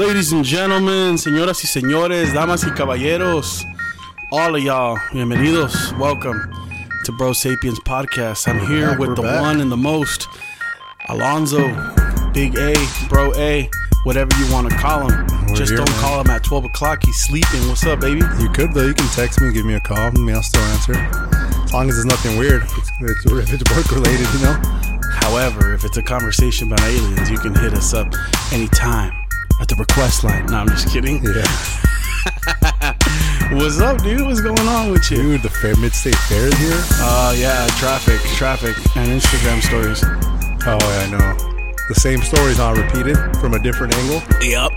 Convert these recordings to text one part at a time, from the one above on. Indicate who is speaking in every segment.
Speaker 1: Ladies and gentlemen, señoras y señores, damas y caballeros, all of y'all, bienvenidos. Welcome to Bro Sapienz Podcast. I'm here
Speaker 2: back,
Speaker 1: with the
Speaker 2: back.
Speaker 1: one and the most, Alonzo, Big A, Bro A, whatever you want to call him.
Speaker 2: We're
Speaker 1: Just
Speaker 2: here,
Speaker 1: don't
Speaker 2: man.
Speaker 1: call him at 12 o'clock. He's sleeping. What's up, baby?
Speaker 2: You could though. You can text me, give me a call. I mean, I'll still answer. As long as it's nothing weird. It's, it's, it's work related, you know.
Speaker 1: However, if it's a conversation about aliens, you can hit us up anytime at the request line. No, I'm just kidding.
Speaker 2: Yeah.
Speaker 1: What's up, dude? What's going on with you?
Speaker 2: Dude, the fair mid-state fair is here.
Speaker 1: Uh, yeah, traffic, traffic, and Instagram stories.
Speaker 2: Oh, yeah, I know. The same stories not repeated from a different angle.
Speaker 1: Yep.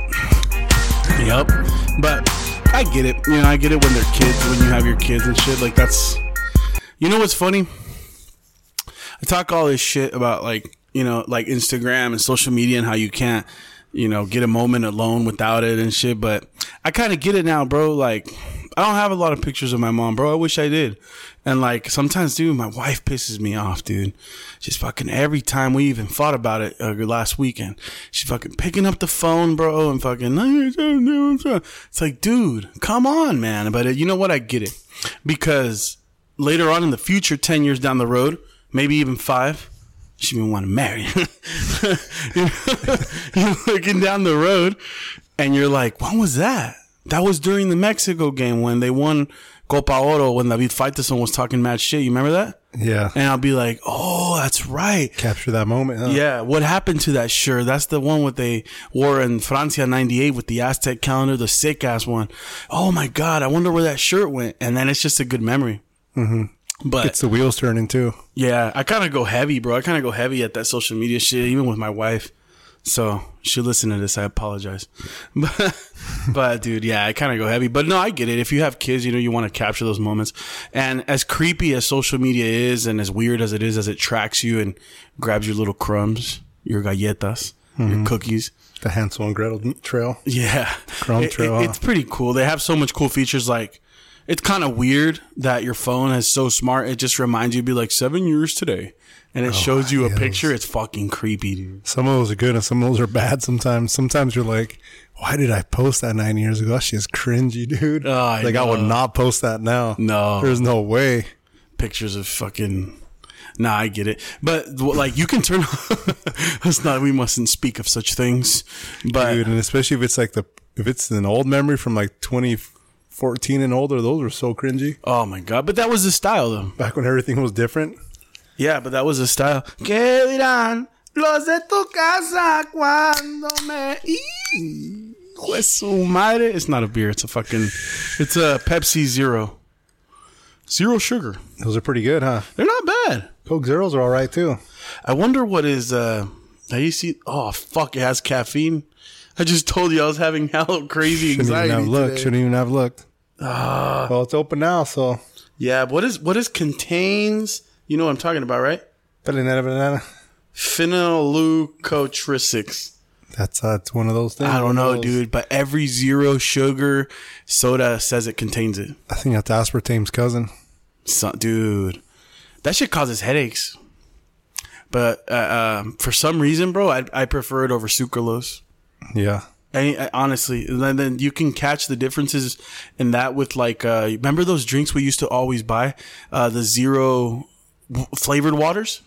Speaker 1: Yep. But I get it. You know, I get it when they're kids, when you have your kids and shit. Like, that's. You know what's funny? I talk all this shit about, like, you know, like Instagram and social media and how you can't, you know, get a moment alone without it and shit. But I kind of get it now, bro. Like, I don't have a lot of pictures of my mom, bro. I wish I did. And like sometimes, dude, my wife pisses me off, dude. She's fucking every time we even thought about it uh, last weekend, she's fucking picking up the phone, bro, and fucking. It's like, dude, come on, man. But uh, you know what? I get it because later on in the future, ten years down the road, maybe even five, she may want to marry. you know, you're looking down the road, and you're like, when was that? That was during the Mexico game when they won Copa Oro when David Faitelson was talking mad shit. You remember that?
Speaker 2: Yeah.
Speaker 1: And I'll be like, oh, that's right.
Speaker 2: Capture that moment. Huh?
Speaker 1: Yeah, what happened to that shirt? That's the one what they wore in Francia '98 with the Aztec calendar, the sick ass one. Oh my god, I wonder where that shirt went. And then it's just a good memory. Mm-hmm. But
Speaker 2: It's the wheels turning too.
Speaker 1: yeah, I kind of go heavy, bro. I kind of go heavy at that social media shit, even with my wife. So she listen to this. I apologize, but but dude, yeah, I kind of go heavy. But no, I get it. If you have kids, you know, you want to capture those moments. And as creepy as social media is, and as weird as it is, as it tracks you and grabs your little crumbs, your galletas, your mm-hmm. cookies.
Speaker 2: The Hansel and Gretel trail.
Speaker 1: Yeah.
Speaker 2: Crumb trail,
Speaker 1: it-
Speaker 2: huh?
Speaker 1: it's pretty cool. They have so much cool features like it's kind of weird that your phone is so smart. It just reminds you to be like seven years today. And it oh, shows you a
Speaker 2: Oh, yeah,
Speaker 1: picture. It's fucking creepy, dude.
Speaker 2: Some of those are good and some of those are bad sometimes. Sometimes you're like, why did I post that nine years ago? That shit's cringy, dude.
Speaker 1: Oh, I
Speaker 2: like, I would not post that now.
Speaker 1: No.
Speaker 2: There's no way.
Speaker 1: Pictures of fucking. Nah, I get it. But like you can turn. That's not. We mustn't speak of such things. But
Speaker 2: dude. And especially if it's like the if it's an old memory from like 2014 and older, those were so cringy.
Speaker 1: oh my god. But that was the style, though.
Speaker 2: Back when everything was different.
Speaker 1: Yeah, but that was the style. ¿Qué dirán los de tu casa cuando me... Su madre. It's not a beer. It's a fucking... It's a Pepsi Zero. Zero sugar.
Speaker 2: Those are pretty good, huh?
Speaker 1: They're not bad.
Speaker 2: Coke Zeros are all right too.
Speaker 1: I wonder what is... uh How you see... Oh, fuck. It has caffeine. I just told you I was having hell crazy
Speaker 2: Shouldn't even have looked. Shouldn't even have looked. well, it's open now, so.
Speaker 1: Yeah, what is... What is contains... You know what I'm talking about, right?
Speaker 2: Banana, banana.
Speaker 1: Phenylglucotristics.
Speaker 2: That's uh, it's one of those things.
Speaker 1: I don't know, dude, but every zero sugar soda says it contains it.
Speaker 2: I think that's aspartame's cousin.
Speaker 1: So, dude, that shit causes headaches. But uh, um, for some reason, bro, I, I prefer it over sucralose.
Speaker 2: Yeah.
Speaker 1: And uh, honestly, and then, then you can catch the differences in that with like, uh, remember those drinks we used to always buy, uh, the zero w- flavored waters,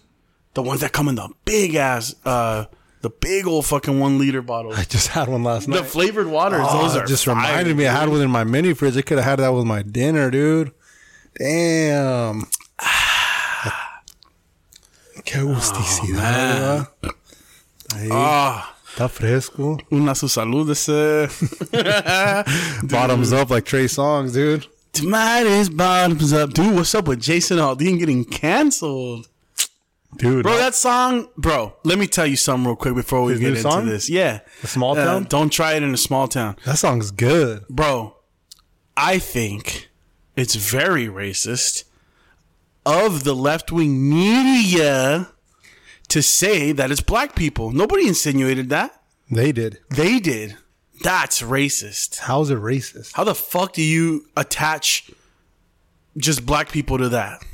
Speaker 1: the ones that come in the big ass, uh, the big old fucking one liter bottle.
Speaker 2: I just had one last night.
Speaker 1: The flavored waters,
Speaker 2: Oh,
Speaker 1: those are
Speaker 2: just
Speaker 1: fire,
Speaker 2: reminded me I had one in my mini fridge. I could have had that with my dinner, dude. Damn. Qué gusticidad. ¿verdad? Ahí,
Speaker 1: Ah.
Speaker 2: Está fresco.
Speaker 1: Una su salud ese.
Speaker 2: Bottoms up like Trey Songz, dude.
Speaker 1: Tomatoes bottoms up. Dude, what's up with Jason Aldean getting canceled?
Speaker 2: Dude,
Speaker 1: Bro, that song, bro, let me tell you something real quick before we
Speaker 2: His
Speaker 1: get into
Speaker 2: song?
Speaker 1: this. Yeah.
Speaker 2: A small
Speaker 1: Uh,
Speaker 2: town?
Speaker 1: don't try it in a small town.
Speaker 2: that song's good.
Speaker 1: Bro, I think it's very racist of the left wing media to say that it's black people. Nobody insinuated that.
Speaker 2: They did.
Speaker 1: They did. That's racist.
Speaker 2: How's it racist?
Speaker 1: How the fuck do you attach just black people to that?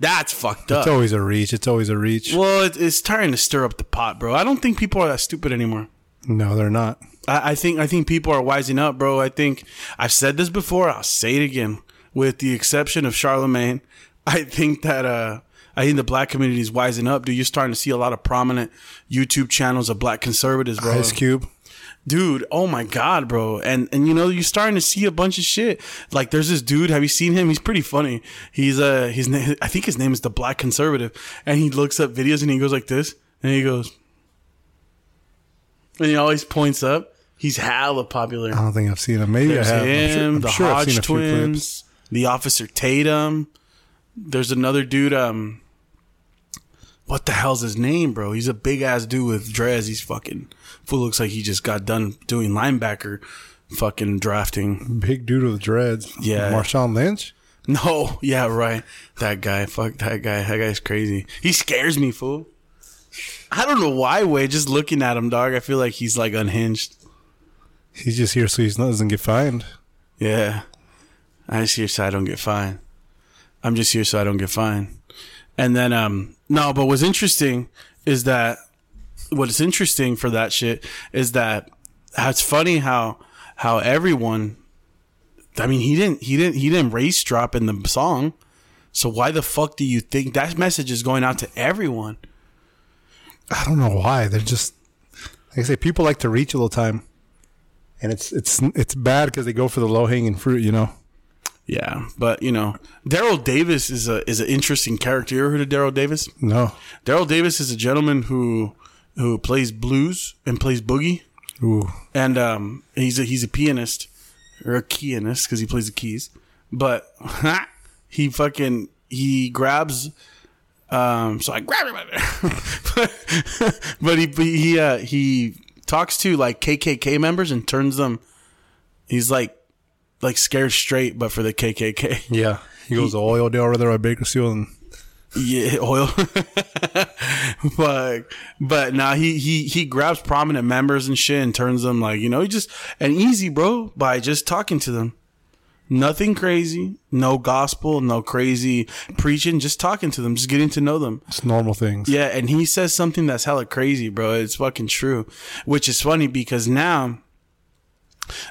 Speaker 1: That's fucked up.
Speaker 2: It's always a reach. It's always a reach.
Speaker 1: well, it, it's starting to stir up the pot, bro. I don't think people are that stupid anymore.
Speaker 2: No, they're not.
Speaker 1: I, I think I think people are wising up, bro. I think I've said this before. I'll say it again. With the exception of Charlemagne, I think that uh, I think the black community is wising up. Dude, you're starting to see a lot of prominent YouTube channels of black conservatives, bro.
Speaker 2: Ice Cube.
Speaker 1: Dude, oh my god, bro. And and you know, you're starting to see a bunch of shit. Like there's this dude, have you seen him? He's pretty funny. He's uh his name I think his name is the Black Conservative. And he looks up videos and he goes like this. And he goes And he always points up. He's hella popular.
Speaker 2: I don't think I've seen him. Maybe
Speaker 1: There's
Speaker 2: I have. I'm sure-
Speaker 1: him,
Speaker 2: I'm
Speaker 1: the
Speaker 2: sure I've seen
Speaker 1: Hodge
Speaker 2: a few clips.
Speaker 1: twins, the Officer Tatum. There's another dude. Um, what the hell's his name, bro? He's a big ass dude with dreads. He's fucking fool. Looks like he just got done doing linebacker, fucking drafting.
Speaker 2: Big dude with dreads.
Speaker 1: Yeah.
Speaker 2: Marshawn Lynch.
Speaker 1: No, yeah, right. That guy. Fuck that guy. That guy's crazy. He scares me, fool. I don't know why. Way just looking at him, dog. I feel like he's like unhinged.
Speaker 2: He's just here so he doesn't get fined.
Speaker 1: Yeah. I just here so I don't get fined. I'm just here so I don't get fined. And then um no, but what's interesting is that what is interesting for that shit is that it's funny how how everyone I mean he didn't he didn't he didn't race drop in the song. So why the fuck do you think that message is going out to everyone?
Speaker 2: I don't know why. They're just like I say, people like to reach all the time, and it's it's it's bad because they go for the low hanging fruit. You know.
Speaker 1: Yeah, but you know, Daryl Davis is a is an interesting character. You ever heard of Daryl Davis?
Speaker 2: No.
Speaker 1: Daryl Davis is a gentleman who who plays blues and plays boogie,
Speaker 2: Ooh.
Speaker 1: and um, he's a he's a pianist or a keyinist because he plays the keys. But he fucking he grabs. Um, so I grab him, but, but he he uh, he talks to like KKK members and turns them. He's like like scared straight, but for the KKK.
Speaker 2: Yeah. He goes to oil deal over there at Bakersfield and
Speaker 1: Yeah, oil. but but now he he he grabs prominent members and shit and turns them like you know he just and easy bro by just talking to them. Nothing crazy, no gospel, no crazy preaching, just talking to them, just getting to know them.
Speaker 2: it's normal things.
Speaker 1: Yeah, and he says something that's hella crazy, bro. It's fucking true. Which is funny because now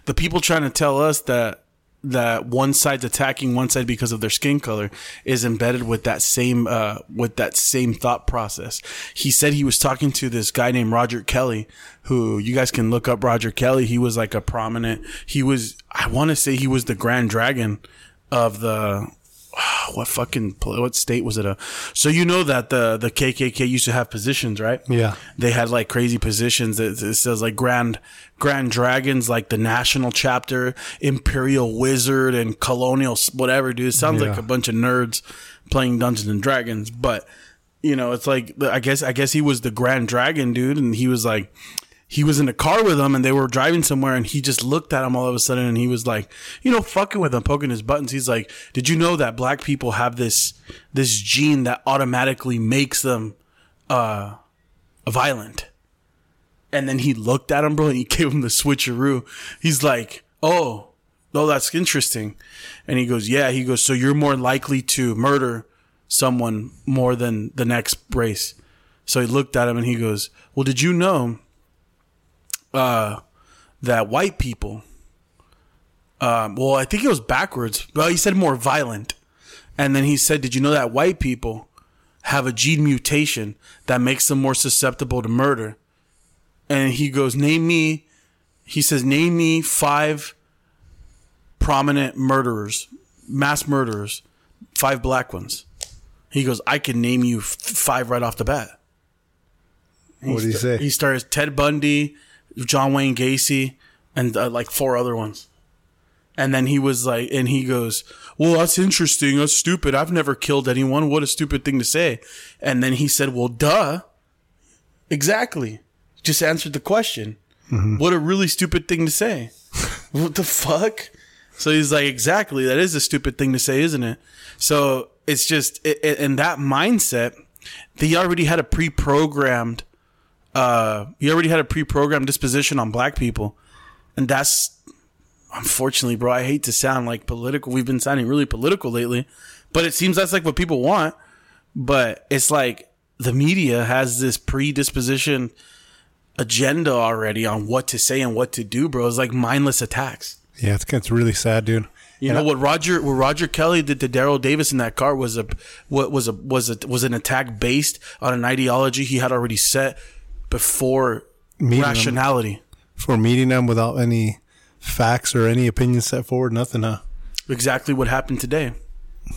Speaker 1: the people trying to tell us that that one side's attacking one side because of their skin color is embedded with that same uh with that same thought process. He said he was talking to this guy named Roger Kelly who you guys can look up Roger Kelly. He was like a prominent he was I want to say he was the Grand Dragon of the what fucking what state was it a so you know that the the KKK used to have positions right?
Speaker 2: Yeah.
Speaker 1: they had like crazy positions it, it says like grand grand dragons like the national chapter imperial wizard and colonial whatever dude. It sounds like a bunch of nerds playing dungeons and dragons but you know it's like i guess i guess he was the grand dragon dude and he was like he was in a car with them and they were driving somewhere and he just looked at him all of a sudden and he was like, you know, fucking with him, poking his buttons. He's like, did you know that black people have this, this gene that automatically makes them, uh, violent? And then he looked at him, bro, and he gave him the switcheroo. He's like, oh, oh, that's interesting. And he goes, yeah, he goes, so you're more likely to murder someone more than the next race. So he looked at him and he goes, well, did you know uh, that white people, um, well, I think it was backwards. Well, he said more violent. And then he said, Did you know that white people have a gene mutation that makes them more susceptible to murder? And he goes, Name me, he says, Name me five prominent murderers, mass murderers, five black ones. He goes, I can name you f- five right off the bat.
Speaker 2: What did he say?
Speaker 1: He starts Ted Bundy, John Wayne Gacy, and uh, like four other ones. And then he was like, and he goes, "Well, that's interesting. That's stupid. I've never killed anyone. What a stupid thing to say." And then he said, "Well, duh, exactly. Just answered the question. What a really stupid thing to say. what the fuck?" So he's like, "Exactly. That is a stupid thing to say, isn't it?" So it's just it, it, in that mindset, they already had a pre-programmed uh, he already had a pre-programmed disposition on black people, and that's unfortunately, bro. I hate to sound like political. We've been sounding really political lately, but it seems that's like what people want. But it's like the media has this predisposition agenda already on what to say and what to do, bro. It's like mindless attacks.
Speaker 2: Yeah, it's it's really sad, dude.
Speaker 1: You know what Roger what Roger Kelly did to Daryl Davis in that car was a what was a was a was an attack based on an ideology he had already set before
Speaker 2: Meeting
Speaker 1: rationality.
Speaker 2: For meeting them without any facts or any opinions set forward, nothing, huh?
Speaker 1: Exactly what happened today.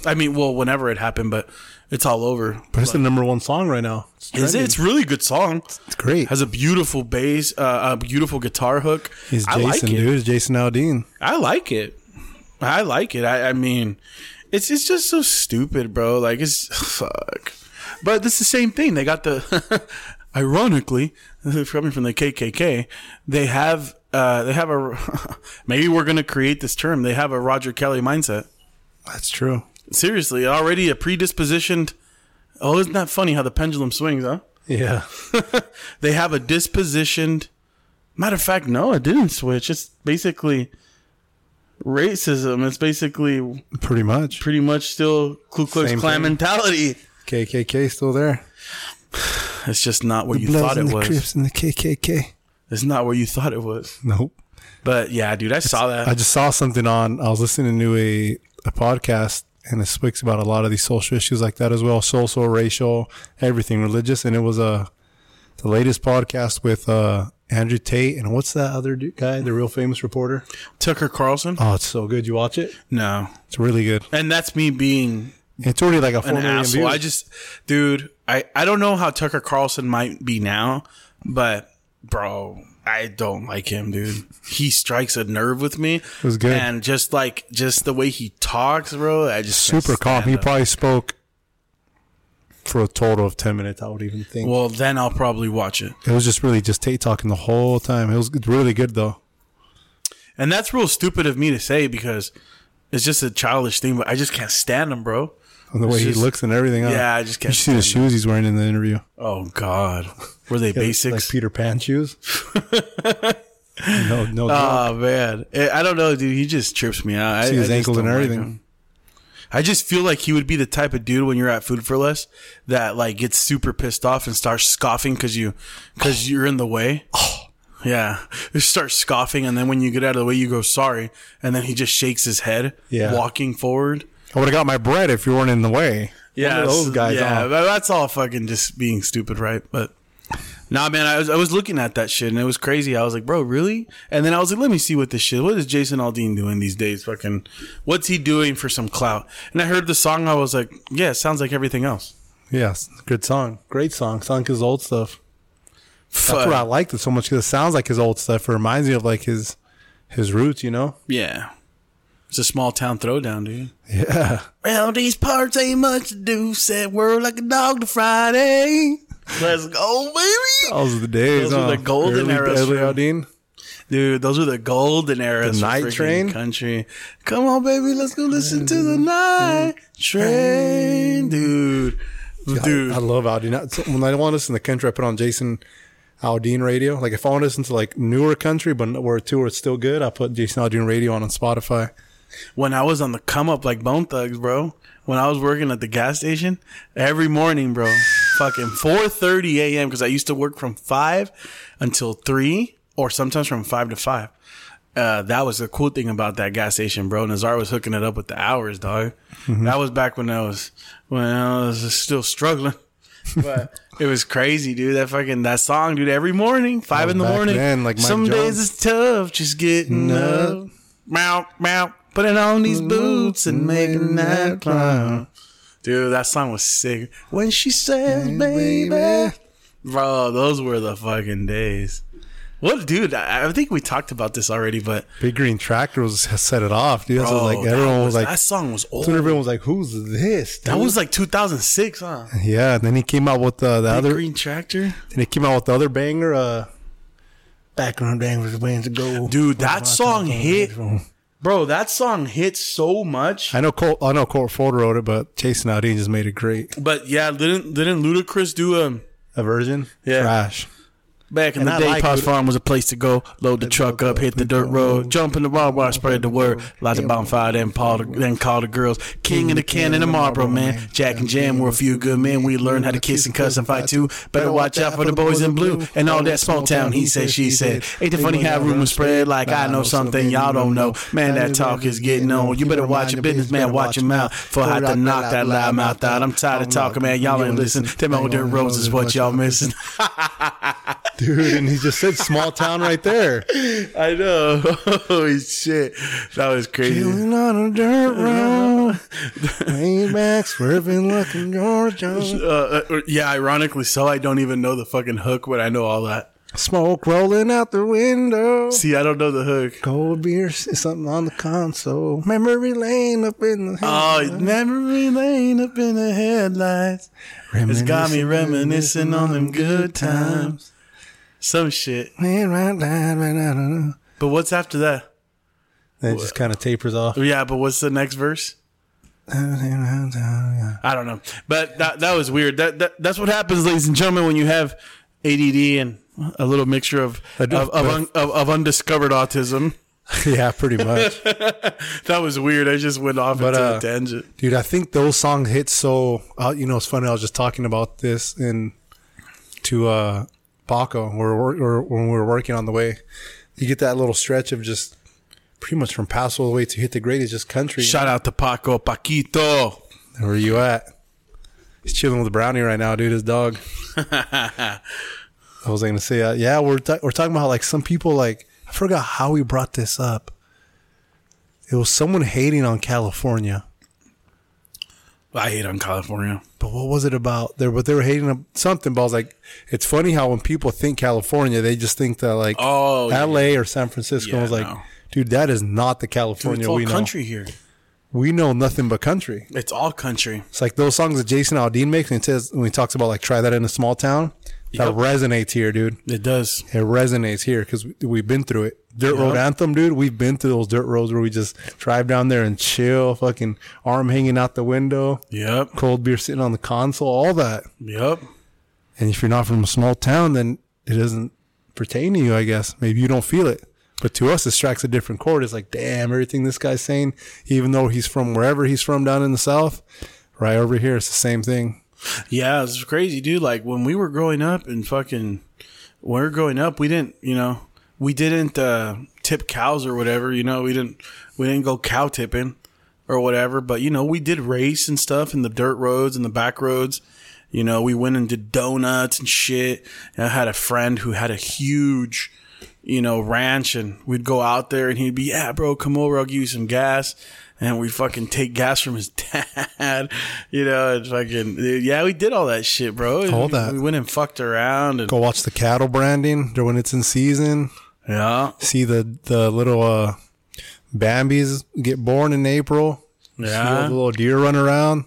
Speaker 1: I mean, well, whenever it happened, but it's all over.
Speaker 2: But it's the number one song right now. It's,
Speaker 1: Is it? It's a really good song.
Speaker 2: It's great.
Speaker 1: Has a beautiful bass, uh, a beautiful guitar hook.
Speaker 2: He's
Speaker 1: like
Speaker 2: Jason,
Speaker 1: it.
Speaker 2: dude. It's Jason Aldean.
Speaker 1: I like it. I like it. I, I mean, it's it's just so stupid, bro. Like it's fuck. But it's the same thing. They got the ironically coming from the KKK. They have uh they have a maybe we're gonna create this term. They have a Roger Kelly mindset.
Speaker 2: That's true.
Speaker 1: Seriously, already a predispositioned. Oh, isn't that funny how the pendulum swings, huh?
Speaker 2: Yeah.
Speaker 1: they have a dispositioned. Matter of fact, no, it didn't switch. It's basically racism. It's basically
Speaker 2: Pretty much.
Speaker 1: pretty much still Ku Klux Klan mentality.
Speaker 2: KKK still there.
Speaker 1: It's just not what you
Speaker 2: Bloods
Speaker 1: thought it
Speaker 2: and the
Speaker 1: was.
Speaker 2: Crips and the KKK.
Speaker 1: It's not what you thought it was.
Speaker 2: Nope.
Speaker 1: But yeah, dude, I saw that.
Speaker 2: I just saw something on. I was listening to a a podcast, and it speaks about a lot of these social issues like that as well, social, racial, everything, religious, and it was a the latest podcast with uh, Andrew Tate and what's that other dude, guy, the real famous reporter?
Speaker 1: Tucker Carlson?
Speaker 2: Oh, it's so good. You watch it?
Speaker 1: No.
Speaker 2: It's really good.
Speaker 1: And that's me being
Speaker 2: It's already like a four
Speaker 1: an
Speaker 2: million
Speaker 1: asshole.
Speaker 2: views.
Speaker 1: I just, dude, I, I don't know how Tucker Carlson might be now, but bro, I don't like him, dude. He strikes a nerve with me. It
Speaker 2: was good.
Speaker 1: And just like, just the way he talks, bro, I just
Speaker 2: super calm. He probably spoke for a total of ten minutes. I would even think.
Speaker 1: Well, then I'll probably watch it.
Speaker 2: it was just really just Tate talking the whole time. It was really good though.
Speaker 1: And that's real stupid of me to say because it's just a childish thing, but I just can't stand him, bro.
Speaker 2: And the way
Speaker 1: It's
Speaker 2: he looks and everything. huh?
Speaker 1: Yeah, I just can't
Speaker 2: You see the shoes he's wearing in the interview.
Speaker 1: Oh God, were they basics? like?
Speaker 2: Peter Pan shoes. no, no. Oh, joke.
Speaker 1: Oh man, I I don't know, dude. He just trips me out. I,
Speaker 2: See his
Speaker 1: I just
Speaker 2: ankles and
Speaker 1: don't like
Speaker 2: everything.
Speaker 1: I just feel like he would be the type of dude when you're at Food for Less that like gets super pissed off and starts scoffing because you because you're in the way. Yeah, you start scoffing, and then when you get out of the way, you go sorry, and then he just shakes his head,
Speaker 2: Yeah.
Speaker 1: walking forward.
Speaker 2: I would have got my bread if you weren't in the way.
Speaker 1: Yeah,
Speaker 2: those guys.
Speaker 1: Yeah, that's all fucking just being stupid, right? But nah, man, I was I was looking at that shit and it was crazy. I was like, bro, really? And then I was like, let me see what this shit. What is Jason Aldean doing these days? Fucking, what's he doing for some clout? And I heard the song. I was like, yeah, it sounds like everything else.
Speaker 2: Yes, good song, great song. Sounds like his old stuff. That's
Speaker 1: Fuck.
Speaker 2: what I liked it so much because it sounds like his old stuff. It reminds me of like his his roots, you know.
Speaker 1: yeah, it's a small town throwdown, dude.
Speaker 2: Yeah,
Speaker 1: Well, these parts ain't much to do. Said word like a dog to Friday. Let's go, baby.
Speaker 2: those are the days.
Speaker 1: Those were
Speaker 2: huh?
Speaker 1: the golden
Speaker 2: Early- early Aldean.
Speaker 1: Dude, those are the golden eras.
Speaker 2: The Night Train?
Speaker 1: country. Come on, baby, let's go listen to the night train, dude. Dude,
Speaker 2: I love Aldean. So When I want to listen to country, I put on Jason Aldean radio. Like if I want to listen to like newer country, but where two are still good, I put Jason Aldean radio on on Spotify.
Speaker 1: When I was on the come up like Bone Thugs, bro. When I was working at the gas station every morning, bro, fucking four thirty a.m. because I used to work from five until three, or sometimes from five to five. Uh, that was the cool thing about that gas station, bro. Nazar was hooking it up with the hours, dog. That was back when I was when I was still struggling. But it was crazy, dude. That fucking that song, dude. Every morning, five in the morning.
Speaker 2: then, like Mike
Speaker 1: Some days it's tough, just getting
Speaker 2: Up.
Speaker 1: up. Meow, meow. Putting on these boots and making that climb. Dude, that song was sick. When she says, baby. Bro, those were the fucking days. What, dude? I, I think we talked about this already, but
Speaker 2: Big Green Tractor was set it off, dude. That's
Speaker 1: bro,
Speaker 2: what, like
Speaker 1: that
Speaker 2: everyone was, like,
Speaker 1: that song was old.
Speaker 2: when everyone was like, "Who's this?"
Speaker 1: that was like 2006, huh?
Speaker 2: yeah. And then he came out with uh, the
Speaker 1: Big
Speaker 2: other.
Speaker 1: Green Tractor.
Speaker 2: Then he came out with the other banger. Uh, Background bangers, ways to go,
Speaker 1: Dude, that song hit. Bro, that song hit so much.
Speaker 2: I know Colt. I know Colt Ford wrote it, but Jason Aldean just made it great.
Speaker 1: But yeah, didn't didn't Ludacris do a
Speaker 2: A version,
Speaker 1: Yeah.
Speaker 2: trash.
Speaker 1: Back in
Speaker 2: And
Speaker 1: the
Speaker 2: I
Speaker 1: day,
Speaker 2: like
Speaker 1: Potts. Farm was a place to go. Load the truck up, hit the dirt road, jump in the wild wild, spread the word. Light the bonfire, then call the, then call the girls. King of the can and the Marlboro man. Jack and Jam were a few good men. We learned how to kiss and cuss and fight too. Better watch out for the boys in blue and all that small town. He said, she said. Ain't it funny how rumors spread like I know something y'all don't know. Man, that talk is getting on. You better watch your business, man. Watch your mouth. For I have to knock that loud mouth out. I'm tired of talking, man. Y'all ain't listen. Them old dirt roads is what y'all missing.
Speaker 2: Dude. And he just said small town right there.
Speaker 1: I know. Holy shit. That was crazy.
Speaker 2: Chilling on a dirt road, way back swerving a Georgia.
Speaker 1: Uh, uh, yeah, ironically so, I don't even know the fucking hook, but I know all that.
Speaker 2: Smoke rolling out the window.
Speaker 1: See, I don't know the hook.
Speaker 2: Cold beer, something on the console. Memory lane up in the
Speaker 1: Oh, memory lane up in the headlights. It's got me reminiscing on them good times. Some shit.
Speaker 2: Then
Speaker 1: But what's after that?
Speaker 2: it just kind of tapers off.
Speaker 1: Yeah, but what's the next verse? I don't know. But that that was weird. That, that that's what happens, ladies and gentlemen, when you have ADD and a little mixture of of, of, un, of, of undiscovered autism.
Speaker 2: yeah, pretty much.
Speaker 1: That was weird. I just went off
Speaker 2: But,
Speaker 1: into
Speaker 2: uh,
Speaker 1: a tangent.
Speaker 2: Dude, I think those songs hit so. Uh, you know, it's funny. I was just talking about this in to uh, Paco, where we're, or when we were working on the way. You get that little stretch of just pretty much from Paso all the way to hit the grade is just country.
Speaker 1: Shout out to Paco Paquito.
Speaker 2: Where are you at? He's chilling with Brownie right now, dude. His dog. I was gonna say, uh, yeah, we're ta- we're talking about like some people like I forgot how we brought this up. It was someone hating on California,
Speaker 1: I hate on California.
Speaker 2: but what was it about? There, but they were hating on something. But I was like, it's funny how when people think California, they just think that like
Speaker 1: Oh,
Speaker 2: L.A. or San Francisco.
Speaker 1: Yeah,
Speaker 2: I was like,
Speaker 1: no.
Speaker 2: dude, that is not the
Speaker 1: Dude,
Speaker 2: California
Speaker 1: all
Speaker 2: we know.
Speaker 1: country here.
Speaker 2: We know nothing but country.
Speaker 1: It's all country.
Speaker 2: It's like those songs that Jason Aldean makes and he says when he talks about like try that in a small town. That
Speaker 1: Yep.
Speaker 2: resonates here, dude.
Speaker 1: It does.
Speaker 2: It resonates here because we've been through it. Dirt Road Anthem, dude. We've been through those dirt roads where we just drive down there and chill, fucking arm hanging out the window,
Speaker 1: Yep.
Speaker 2: cold beer sitting on the console, all that.
Speaker 1: Yep.
Speaker 2: And if you're not from a small town, then it doesn't pertain to you, I guess. Maybe you don't feel it. But to us, it strikes a different chord. It's like, damn, everything this guy's saying, even though he's from wherever he's from down in the South, right over here, it's the same thing.
Speaker 1: Yeah, it's crazy, dude. Like when we were growing up and fucking when we were growing up, we didn't, you know, we didn't uh, tip cows or whatever. You know, we didn't we didn't go cow tipping or whatever. But you know, we did race and stuff in the dirt roads and the back roads. You know, we went and did donuts and shit. And I had a friend who had a huge, you know, ranch, and we'd go out there, and he'd be, "Yeah, bro, come over. I'll give you some gas." And we fucking take gas from his dad, you know, and fucking yeah, we did all that shit, bro.
Speaker 2: All
Speaker 1: We-
Speaker 2: that.
Speaker 1: we went and fucked around, and
Speaker 2: Go watch the cattle branding when it's in season.
Speaker 1: yeah,
Speaker 2: See the, the little uh, Bambies get born in April. Yeah, see all the little deer run around.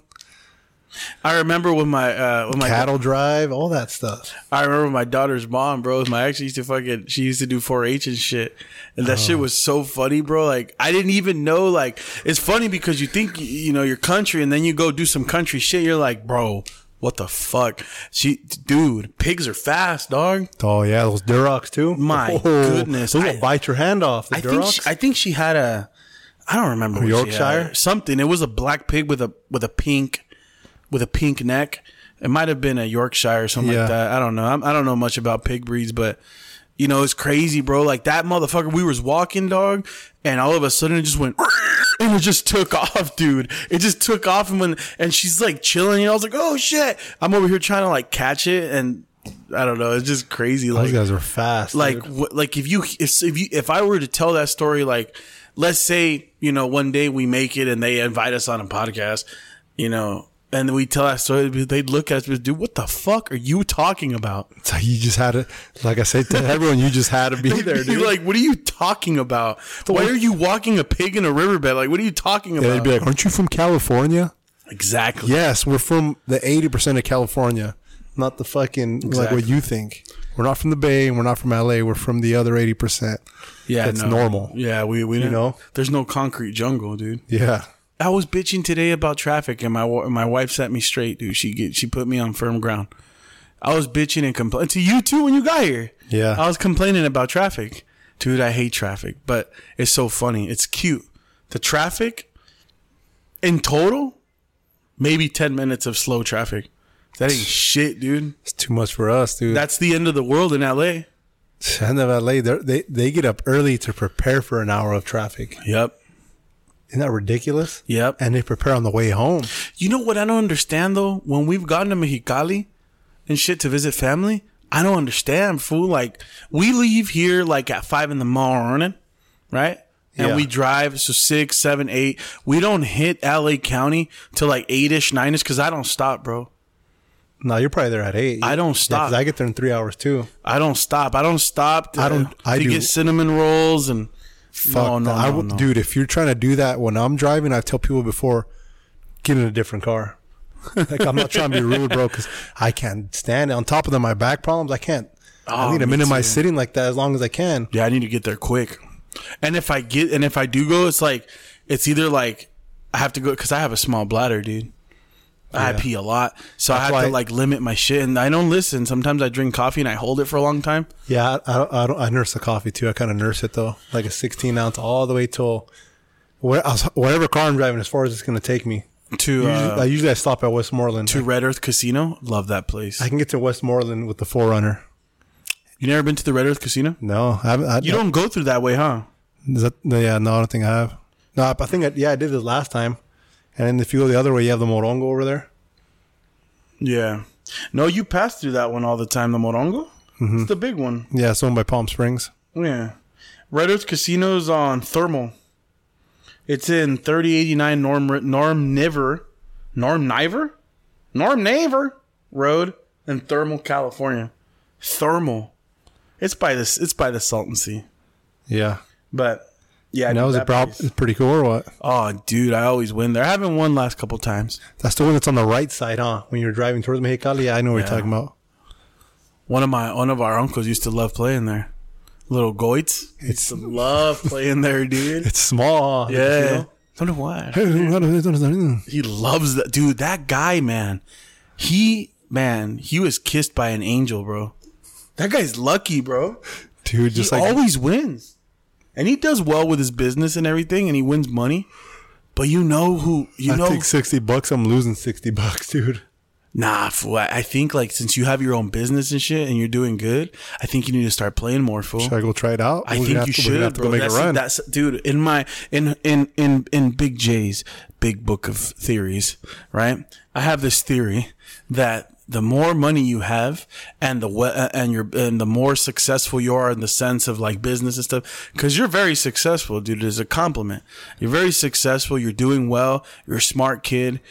Speaker 1: I remember when my uh, when my
Speaker 2: Cattle drive, all that stuff.
Speaker 1: I remember my daughter's mom, bro. My ex used to fucking, she used to do 4-H and shit. And that shit was so funny, bro. Like, I didn't even know, like, it's funny because you think, you know, your country and then you go do some country shit. You're like, bro, what the fuck? She, dude, pigs are fast, dog.
Speaker 2: Oh yeah, those Durocs too.
Speaker 1: My
Speaker 2: Oh,
Speaker 1: goodness.
Speaker 2: those
Speaker 1: I-
Speaker 2: will bite your hand off. The
Speaker 1: I think, she, I think she had a, I don't remember. what she had.
Speaker 2: Yorkshire?
Speaker 1: Something. It was a black pig with a, with a pink, with a pink neck. It might have been a Yorkshire or something
Speaker 2: Yeah.
Speaker 1: like that. I don't know. I'm, I don't know much about pig breeds, but you know, it's crazy, bro. Like that motherfucker, we was walking, dog, and all of a sudden it just went, and it just took off, dude. It just took off, and when, and she's like chilling, and I was like, oh shit. I'm over here trying to like catch it, and I don't know. It's just crazy.
Speaker 2: those
Speaker 1: Like,
Speaker 2: guys are fast.
Speaker 1: like like if you if if you if I were to tell that story like let's say you know one day we make it and they invite us on a podcast you know and we tell that story they'd look at us and be, dude what the fuck are you talking about
Speaker 2: So you just had to, like I said to everyone, you just had to be there, dude.
Speaker 1: like what are you talking about why are you walking a pig in a riverbed like what are you talking
Speaker 2: Yeah,
Speaker 1: about
Speaker 2: they'd be like, "Aren't you from California?"
Speaker 1: exactly
Speaker 2: Yes, we're from the eighty percent of California, not the fucking like what you think. We're not from the Bay, and we're not from LA. We're from the other eighty percent.
Speaker 1: yeah
Speaker 2: that's
Speaker 1: no.
Speaker 2: normal.
Speaker 1: yeah we we you
Speaker 2: know?
Speaker 1: there's no concrete jungle dude
Speaker 2: Yeah,
Speaker 1: I was bitching today about traffic, and my my wife set me straight, dude. She get, she put me on firm ground. I was bitching and complaining to you too when you got here.
Speaker 2: Yeah.
Speaker 1: I was complaining about traffic. Dude, I hate traffic, but it's so funny. It's cute. The traffic in total, maybe 10 minutes of slow traffic. That ain't shit, dude.
Speaker 2: It's too much for us, dude.
Speaker 1: That's the end of the world in LA.
Speaker 2: End of LA, they they get up early to prepare for an hour of traffic.
Speaker 1: Yep.
Speaker 2: Isn't that ridiculous?
Speaker 1: Yep.
Speaker 2: And they prepare on the way home.
Speaker 1: You know what I don't understand though? When we've gone to Mexicali and shit to visit family, I don't understand, fool. Like we leave here like at five in the morning, right? And
Speaker 2: Yeah.
Speaker 1: we drive so six, seven, eight. We don't hit LA County till like eight ish, nine ish, because I don't stop, bro.
Speaker 2: No, you're probably there at eight.
Speaker 1: I don't
Speaker 2: Yeah,
Speaker 1: stop.
Speaker 2: I get there in three hours too.
Speaker 1: I don't stop. I don't stop. To,
Speaker 2: I don't- I
Speaker 1: to
Speaker 2: do-
Speaker 1: get cinnamon rolls and
Speaker 2: Fuck
Speaker 1: no, no.
Speaker 2: I
Speaker 1: no, no.
Speaker 2: dude. If you're trying to do that when I'm driving, I tell people before, get in a different car. like I'm not trying to be rude, bro, because I can't stand it. On top of the, my back problems, I can't. I
Speaker 1: Oh,
Speaker 2: need to minimize
Speaker 1: too.
Speaker 2: sitting like that as long as I can.
Speaker 1: Yeah, I need to get there quick. And if I get and if I do go, it's like it's either like I have to go because I have a small bladder, dude. I pee a lot, so I
Speaker 2: That's
Speaker 1: have
Speaker 2: why-
Speaker 1: to like limit my shit. And I don't listen. Sometimes I drink coffee and I hold it for a long time.
Speaker 2: Yeah, I, I, I, don't, I nurse the coffee too. I kind of nurse it though, like a 16 ounce all the way till where, whatever car I'm driving, as far as it's gonna take me.
Speaker 1: To
Speaker 2: Usually,
Speaker 1: uh,
Speaker 2: I usually I stop at Westmorland.
Speaker 1: to Red Earth Casino, love that place.
Speaker 2: I can get to Westmorland with the Forerunner.
Speaker 1: you never been to the Red Earth Casino?
Speaker 2: No, I haven't. I,
Speaker 1: You don't go through that way, huh?
Speaker 2: Is that, no, yeah, no, I don't think I have. No, I, I think I, yeah, I did this last time. And then if you go the other way, you have the Morongo over there.
Speaker 1: Yeah. No, you pass through that one all the time. The Morongo,
Speaker 2: Mm-hmm.
Speaker 1: it's the big one.
Speaker 2: Yeah, it's owned by Palm Springs.
Speaker 1: Yeah. Red Earth Casino's on Thermal. It's in 3089 Norm Norm Niver Norm Niver? Norm Naver Road in Thermal, California. Thermal. It's by this it's by the Salton Sea.
Speaker 2: Yeah,
Speaker 1: But yeah,
Speaker 2: that
Speaker 1: dude,
Speaker 2: was a prob- it's pretty cool or what?
Speaker 1: Oh, dude, I always win there. I haven't won last couple times.
Speaker 2: That's the one that's on the right side, huh? When you're driving towards Mexicali, yeah, I know what
Speaker 1: Yeah.
Speaker 2: you're talking about.
Speaker 1: One of my one of our uncles used to love playing there. Little Goits. To love playing there, dude.
Speaker 2: It's small. huh?
Speaker 1: Yeah. Don't know why. He loves that dude. That guy, man. He man, he was kissed by an angel, bro. That guy's lucky, bro.
Speaker 2: Dude, just
Speaker 1: he
Speaker 2: like
Speaker 1: always wins, and he does well with his business and everything, and he wins money. But you know who? You
Speaker 2: I
Speaker 1: know,
Speaker 2: take sixty bucks. I'm losing sixty bucks, dude.
Speaker 1: nah. Fool, I I think like since you have your own business and shit, and you're doing good, I think you need to start playing more, fool.
Speaker 2: Should I go try it out?
Speaker 1: I
Speaker 2: We're
Speaker 1: think you
Speaker 2: to-
Speaker 1: should,
Speaker 2: have to
Speaker 1: bro.
Speaker 2: go make
Speaker 1: that's,
Speaker 2: a run.
Speaker 1: that's dude. In my in in in in Big J's big book of theories, right? I have this theory that the more money you have and the uh, and you're and the more successful you are in the sense of like business and stuff because you're very successful dude. Is a compliment. You're very successful. You're doing well. You're a smart kid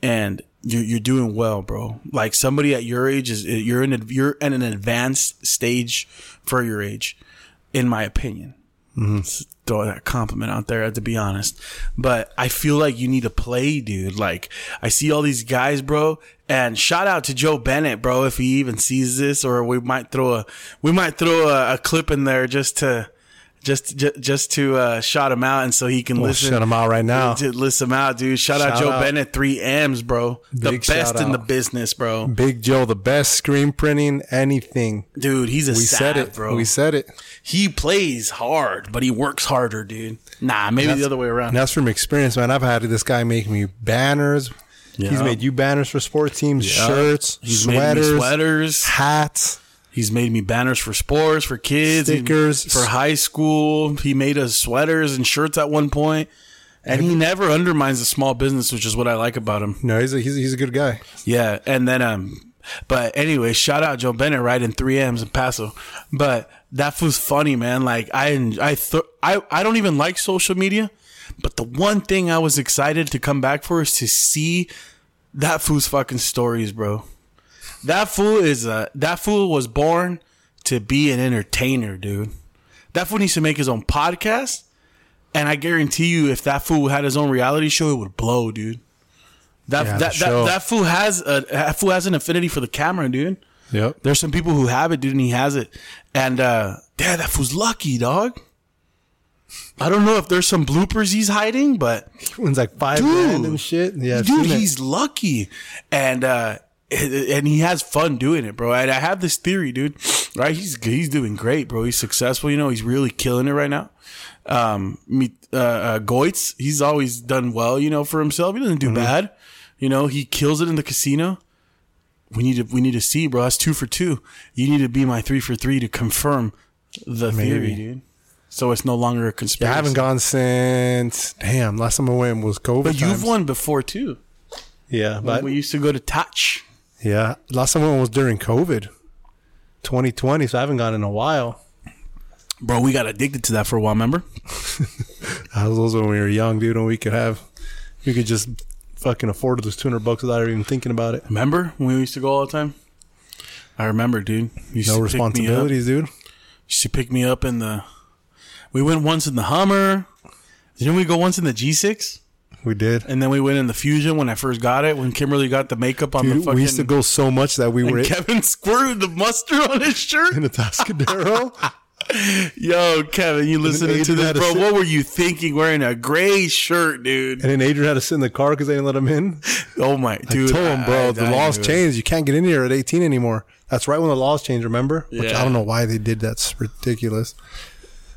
Speaker 1: and you're, you're doing well bro. Like somebody at your age is you're in you're in an advanced stage for your age in my opinion Mm-hmm. throw that compliment out there to be honest. But I feel like you need to play, dude. Like I see all these guys, bro. And shout out to Joe Bennett, bro, if he even sees this, or we might throw a we might throw a, a clip in there just to just just, just to uh, shout him out, and so he can
Speaker 2: We'll
Speaker 1: listen.
Speaker 2: shut him out right now.
Speaker 1: To list him out, dude. Shout, out Joe
Speaker 2: out.
Speaker 1: Bennett, three M's, bro. The best in the business, bro.
Speaker 2: Big Joe, the best screen printing, anything.
Speaker 1: Dude, he's a
Speaker 2: We said it,
Speaker 1: bro.
Speaker 2: We said it.
Speaker 1: he plays hard, but he works harder, dude. Nah, maybe the other way around.
Speaker 2: That's from experience, man. I've had this guy make me banners. He's made you banners for sports teams, shirts,
Speaker 1: He's
Speaker 2: sweaters,
Speaker 1: sweaters.
Speaker 2: hats.
Speaker 1: He's made me banners for sports, for kids,
Speaker 2: Stickers.
Speaker 1: for high school. He made us sweaters and shirts at one point, and he never undermines the small business, which is what I like about him.
Speaker 2: No, he's a, he's a, he's a good guy.
Speaker 1: Yeah, and then um, but anyway, shout out Joe Bennett, right in three M's in Paso. But that was funny, man. Like I I th- I I don't even like social media, but the one thing I was excited to come back for is to see that fool's fucking stories, bro. That fool is a that fool was born to be an entertainer, dude. That fool needs to make his own podcast, and I guarantee you, if that fool had his own reality show, it would blow, dude. That
Speaker 2: Yeah,
Speaker 1: that, that that fool has a that fool has an affinity for the camera, dude.
Speaker 2: Yep.
Speaker 1: There's some people who have it, dude, and he has it. And uh yeah, that fool's lucky, dog. I don't know if there's some bloopers he's hiding, but
Speaker 2: Wins like five
Speaker 1: Dude.
Speaker 2: grand and shit. Yeah,
Speaker 1: dude, he's lucky. And uh and he has fun doing it, bro. And I have this theory, dude. Right? He's he's doing great, bro. He's successful. You know, he's really killing it right now. Um, me, uh, uh, Goitz, he's always done well, you know, for himself. He doesn't do bad. You know, he kills it in the casino. We need to we need to see, bro. That's two for two. You need to be my three for three to confirm the theory, dude. So it's no longer a
Speaker 2: Yeah,
Speaker 1: conspiracy.
Speaker 2: I haven't gone since. Damn, last time I went was COVID.
Speaker 1: but you've won before too.
Speaker 2: Yeah, but
Speaker 1: we used to go to Touch.
Speaker 2: Yeah, last time I went was during COVID, 2020. So I haven't gone in a while.
Speaker 1: Bro, we got addicted to that for a while, remember?
Speaker 2: That was when we were young, dude, and we could have, we could just fucking afford those 200 bucks without even thinking about it.
Speaker 1: Remember when we used to go all the time? I remember, dude. You
Speaker 2: No
Speaker 1: to pick me up-
Speaker 2: responsibilities, dude.
Speaker 1: Used to pick me up in the. We went once in the Hummer. Didn't we go once in the G6?
Speaker 2: We did.
Speaker 1: And then we went in the Fusion when I first got it. When Kimberly got the makeup on the fucking.
Speaker 2: we used to go so much that we were
Speaker 1: Kevin squirted the mustard on his shirt.
Speaker 2: in the Tascadero.
Speaker 1: Yo, Kevin, you listening to this,
Speaker 2: to
Speaker 1: bro?
Speaker 2: sit-
Speaker 1: What were you thinking wearing a gray shirt, dude?
Speaker 2: and then Adrian had to sit in the car because they didn't let him in.
Speaker 1: Oh my, dude!
Speaker 2: I told him, bro,
Speaker 1: I-
Speaker 2: the
Speaker 1: I
Speaker 2: laws changed. You can't get in here at 18 anymore. That's right when the laws changed, remember? Which
Speaker 1: Yeah.
Speaker 2: I don't know why they did That's ridiculous.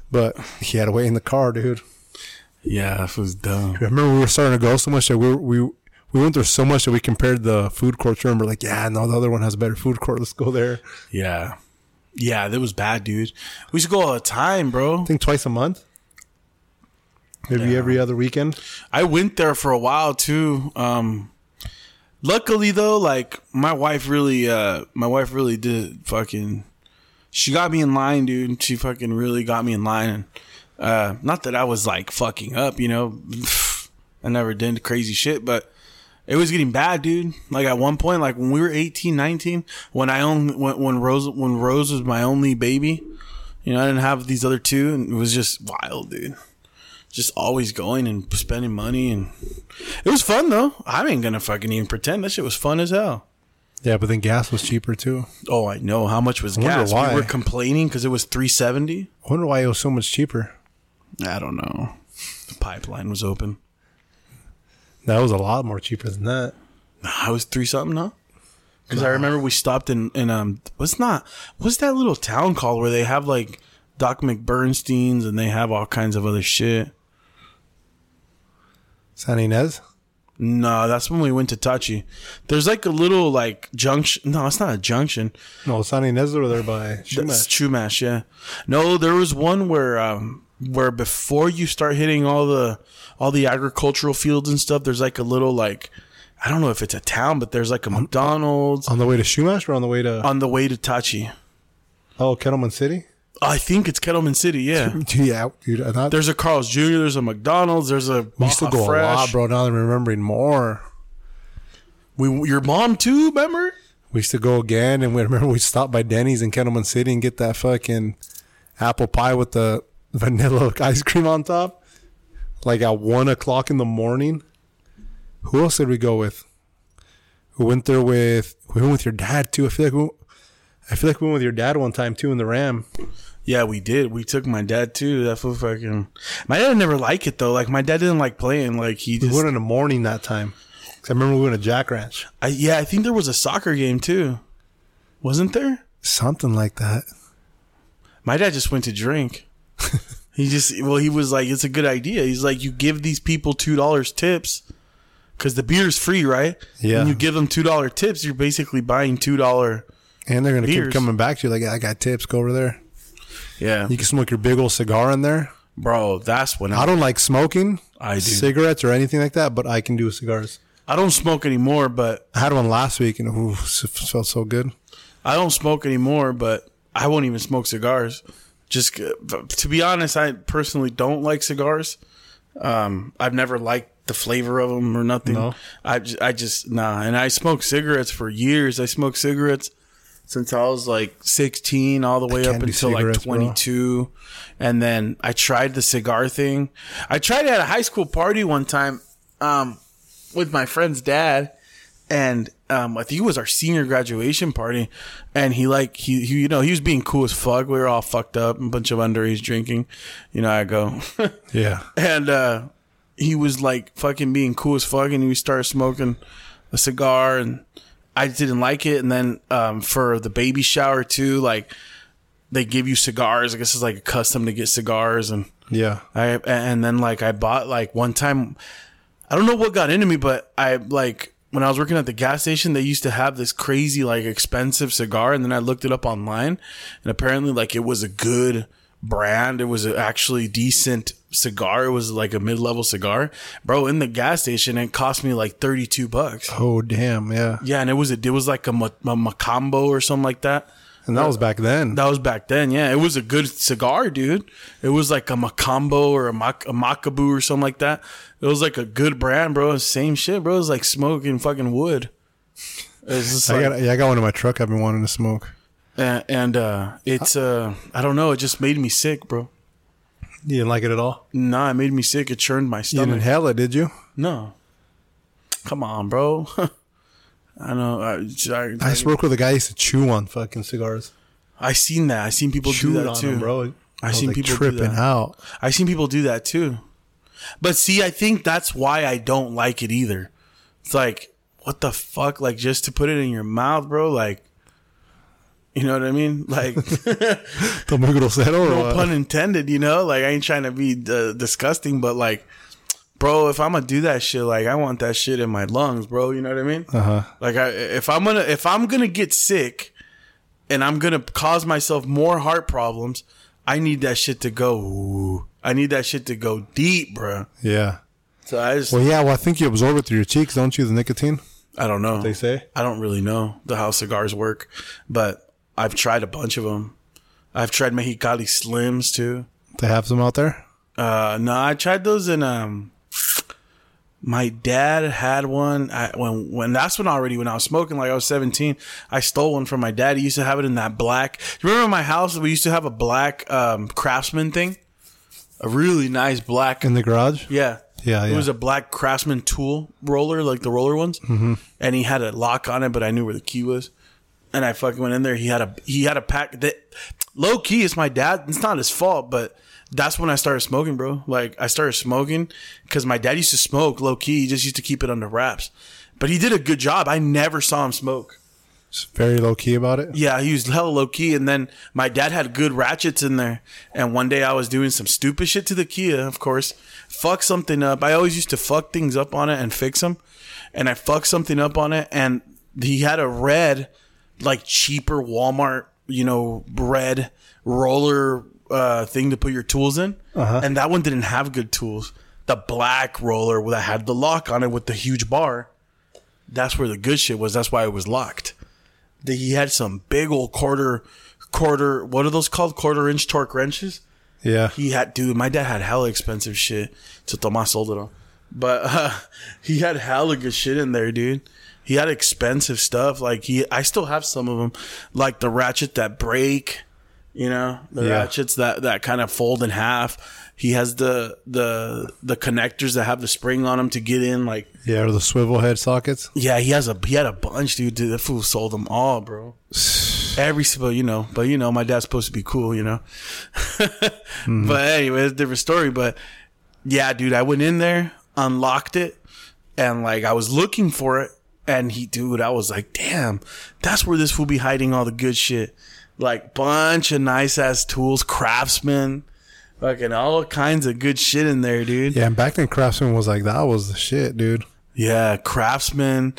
Speaker 2: But he had to wait in the car, dude.
Speaker 1: Yeah, that was dumb.
Speaker 2: I remember we were starting to go so much that we we we went there so much that we compared the food courts. Remember, like, yeah, no, the other one has a better food court. Let's go there.
Speaker 1: Yeah, yeah, that was bad, dude. We used to go all the time, bro.
Speaker 2: I think twice a month, maybe
Speaker 1: Yeah.
Speaker 2: every other weekend.
Speaker 1: I went there for a while too. Um, luckily though, like my wife really, uh, my wife really did fucking. She got me in line, dude. She fucking really got me in line, and uh, not that I was like fucking up, you know. I never did crazy shit, but it was getting bad, dude. Like at one point, like when we were 18, 19, when I only when, when Rose when Rose was my only baby, you know, I didn't have these other two, and it was just wild, dude just always going and spending money and it was fun though. I ain't gonna fucking even pretend that shit was fun as hell.
Speaker 2: Yeah, but then gas was cheaper too.
Speaker 1: Oh, I know how much was
Speaker 2: wonder
Speaker 1: gas.
Speaker 2: why.
Speaker 1: We were complaining because it was three seventy.
Speaker 2: I wonder why it was so much cheaper.
Speaker 1: I don't know. The pipeline was open.
Speaker 2: That was a lot more cheaper than that.
Speaker 1: Nah, it was three something, huh? Because I remember we stopped in in um what's not what's that little town called where they have like Doc McBernstein's and they have all kinds of other shit.
Speaker 2: San Ynez.
Speaker 1: No, that's when we went to Tachi. There's like a little like junction. No, it's not a junction.
Speaker 2: No, San Ynez over there by
Speaker 1: That's Chumash, yeah. No, there was one where um where before you start hitting all the all the agricultural fields and stuff, there's like a little like I don't know if it's a town, but there's like a McDonald's
Speaker 2: On the way to Chumash or on the way to
Speaker 1: on the way to Tachi.
Speaker 2: oh Kettleman City?
Speaker 1: I think it's Kettleman City, yeah.
Speaker 2: Yeah, dude. I thought
Speaker 1: There's a Carl's Jr., there's a McDonald's, there's a
Speaker 2: we used to go
Speaker 1: Fresh.
Speaker 2: a lot, bro. Now I'm remembering more.
Speaker 1: We your mom too, remember?
Speaker 2: We used to go again, and we remember we stopped by Denny's in Kettleman City and get that fucking apple pie with the vanilla ice cream on top, like at one o'clock in the morning. Who else did we go with? We went there with we went with your dad too. I feel like we, I feel like we went with your dad one time too in the Ram.
Speaker 1: Yeah, we did. We took my dad too. That fool fucking. My dad never liked it though. Like my dad didn't like playing. Like he
Speaker 2: We went in the morning that time. Cause I remember we went to Jack Ranch,
Speaker 1: I, yeah, I think there was a soccer game too. Wasn't there?
Speaker 2: something like that.
Speaker 1: My dad just went to drink. He just well, he was like, it's a good idea. He's like, you give these people two dollars tips because the beer's free, right?
Speaker 2: Yeah.
Speaker 1: And you give them two dollar tips, you're basically buying two dollar.
Speaker 2: And they're gonna
Speaker 1: Beers.
Speaker 2: keep coming back to you like, I got tips. Go over there.
Speaker 1: Yeah,
Speaker 2: You can smoke your big old cigar in there.
Speaker 1: bro, that's when
Speaker 2: I
Speaker 1: I,
Speaker 2: don't like smoking.
Speaker 1: I do.
Speaker 2: cigarettes or anything like that, but I can do cigars.
Speaker 1: I don't smoke anymore, but
Speaker 2: I had one last week and ooh, it felt so good.
Speaker 1: I don't smoke anymore, but I won't even smoke cigars. Just to be honest, I personally don't like cigars. Um, I've never liked the flavor of them or nothing.
Speaker 2: No?
Speaker 1: I just, I just nah. And I smoked cigarettes for years. I smoked cigarettes since I was like 16 all the way up until like
Speaker 2: cigarettes, bro.
Speaker 1: 22. And then I tried the cigar thing. I tried it at a high school party one time um, with my friend's dad. And um, I think it was our senior graduation party. And he like, he, he, you know, he was being cool as fuck. We were all fucked up, a bunch of underage drinking. You know, I go.
Speaker 2: Yeah.
Speaker 1: and uh he was like fucking being cool as fuck and we started smoking a cigar and I didn't like it. And then um, for the baby shower too, like they give you cigars. I guess it's like a custom to get cigars, and
Speaker 2: Yeah.
Speaker 1: I and then like I bought like one time. I don't know what got into me, but I like when I was working at the gas station, they used to have this crazy like expensive cigar, and then I looked it up online, and apparently like it was a good brand. It was a actually decent cigar. It was like a mid level cigar, bro. In the gas station, it cost me like thirty two bucks.
Speaker 2: Oh damn. Yeah.
Speaker 1: Yeah, and it was a, it was like a, a Macambo or something like that.
Speaker 2: And that was back then.
Speaker 1: That was back then. Yeah, it was a good cigar, dude. It was like a Macambo or a, Mac- a Macaboo or something like that. It was like a good brand, bro. Same shit, bro. It was like smoking fucking wood.
Speaker 2: I
Speaker 1: like,
Speaker 2: got yeah, I got one in my truck. I've been wanting to smoke.
Speaker 1: and, and uh, it's uh, I don't know. It just made me sick, bro.
Speaker 2: You didn't like it at all.
Speaker 1: Nah, it made me sick. It churned my stomach.
Speaker 2: You didn't inhale it, did you?
Speaker 1: no, come on, bro. I know. I, I,
Speaker 2: I spoke with a guy who used to chew on fucking cigars.
Speaker 1: I seen that. I seen people do that
Speaker 2: on
Speaker 1: too,
Speaker 2: them, bro.
Speaker 1: I
Speaker 2: was,
Speaker 1: seen
Speaker 2: like,
Speaker 1: people do
Speaker 2: tripping
Speaker 1: that.
Speaker 2: out.
Speaker 1: I seen people do that too. But see, I think that's why I don't like it either. It's like, what the fuck? Like, just to put it in your mouth, bro? Like, you know what I mean? Like,
Speaker 2: Tomé grosero or
Speaker 1: no pun intended, you know? Like, I ain't trying to be uh, disgusting, but like, bro, if I'm gonna do that shit, like, I want that shit in my lungs, bro. You know what I mean?
Speaker 2: Uh-huh.
Speaker 1: Like, I, if I'm gonna, if I'm gonna get sick and I'm gonna cause myself more heart problems, I need that shit to go. Ooh, I need that shit to go deep, bro.
Speaker 2: Yeah.
Speaker 1: So I just,
Speaker 2: Well, yeah. Well, I think you absorb it through your cheeks, don't you? The nicotine.
Speaker 1: I don't know.
Speaker 2: They say.
Speaker 1: I don't really know the how cigars work, but I've tried a bunch of them. I've tried Mexicali Slims too.
Speaker 2: They have some out there.
Speaker 1: Uh, no, I tried those in um. My dad had one I, when when that's when already when I was smoking like I was seventeen. I stole one from my dad. He used to have it in that black. You remember my house? We used to have a black um, Craftsman thing, a really nice black.
Speaker 2: In the garage.
Speaker 1: Yeah,
Speaker 2: Yeah,
Speaker 1: It was a black Craftsman tool roller, like the roller ones, mm-hmm. and he had a lock on it, but I knew where the key was. And I fucking went in there. He had a he had a pack that low key. It's my dad. It's not his fault, but that's when I started smoking, bro. Like I started smoking because my dad used to smoke low key. He just used to keep it under wraps, but he did a good job. I never saw him smoke.
Speaker 2: It's very low key about it.
Speaker 1: Yeah, he was hella low key. And then my dad had good ratchets in there. And one day I was doing some stupid shit to the Kia, of course. Fuck something up. I always used to fuck things up on it and fix them. And I fucked something up on it. And he had a red, like cheaper Walmart, you know, red roller uh, thing to put your tools in. And that one didn't have good tools. The black roller that had the lock on it with the huge bar. That's where the good shit was. That's why it was locked that he had some big old quarter quarter what are those called quarter inch torque wrenches
Speaker 2: Yeah.
Speaker 1: he had dude my dad had hella expensive shit to Tomas sold it on but uh, he had hella good shit in there dude he had expensive stuff like he I still have some of them like the ratchet that break you know the
Speaker 2: Yeah.
Speaker 1: ratchets that that kind of fold in half he has the the the connectors that have the spring on them to get in like
Speaker 2: Yeah. Or the swivel head sockets.
Speaker 1: yeah, he has a he had a bunch, dude. Dude, that fool sold them all, bro. Every but you know, but you know, my dad's supposed to be cool, you know. Mm-hmm. But anyway, it's a different story. But yeah, dude, I went in there, unlocked it, and like I was looking for it, and he, dude, I was like, damn, that's where this fool be hiding all the good shit. Like bunch of nice ass tools, craftsman, fucking all kinds of good shit in there, dude.
Speaker 2: Yeah. And back then, Craftsman was like that was the shit, dude.
Speaker 1: Yeah, craftsman,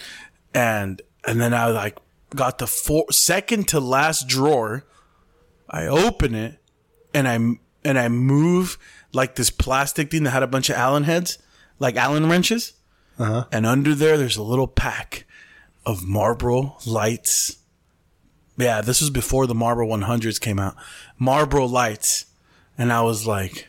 Speaker 1: and and then I like got the four, second to last drawer. I open it, and I and I move like this plastic thing that had a bunch of Allen heads, like Allen wrenches,
Speaker 2: Uh-huh.
Speaker 1: and under there there's a little pack of Marlboro lights. Yeah, this was before the Marlboro 100s came out. Marlboro lights, and I was like,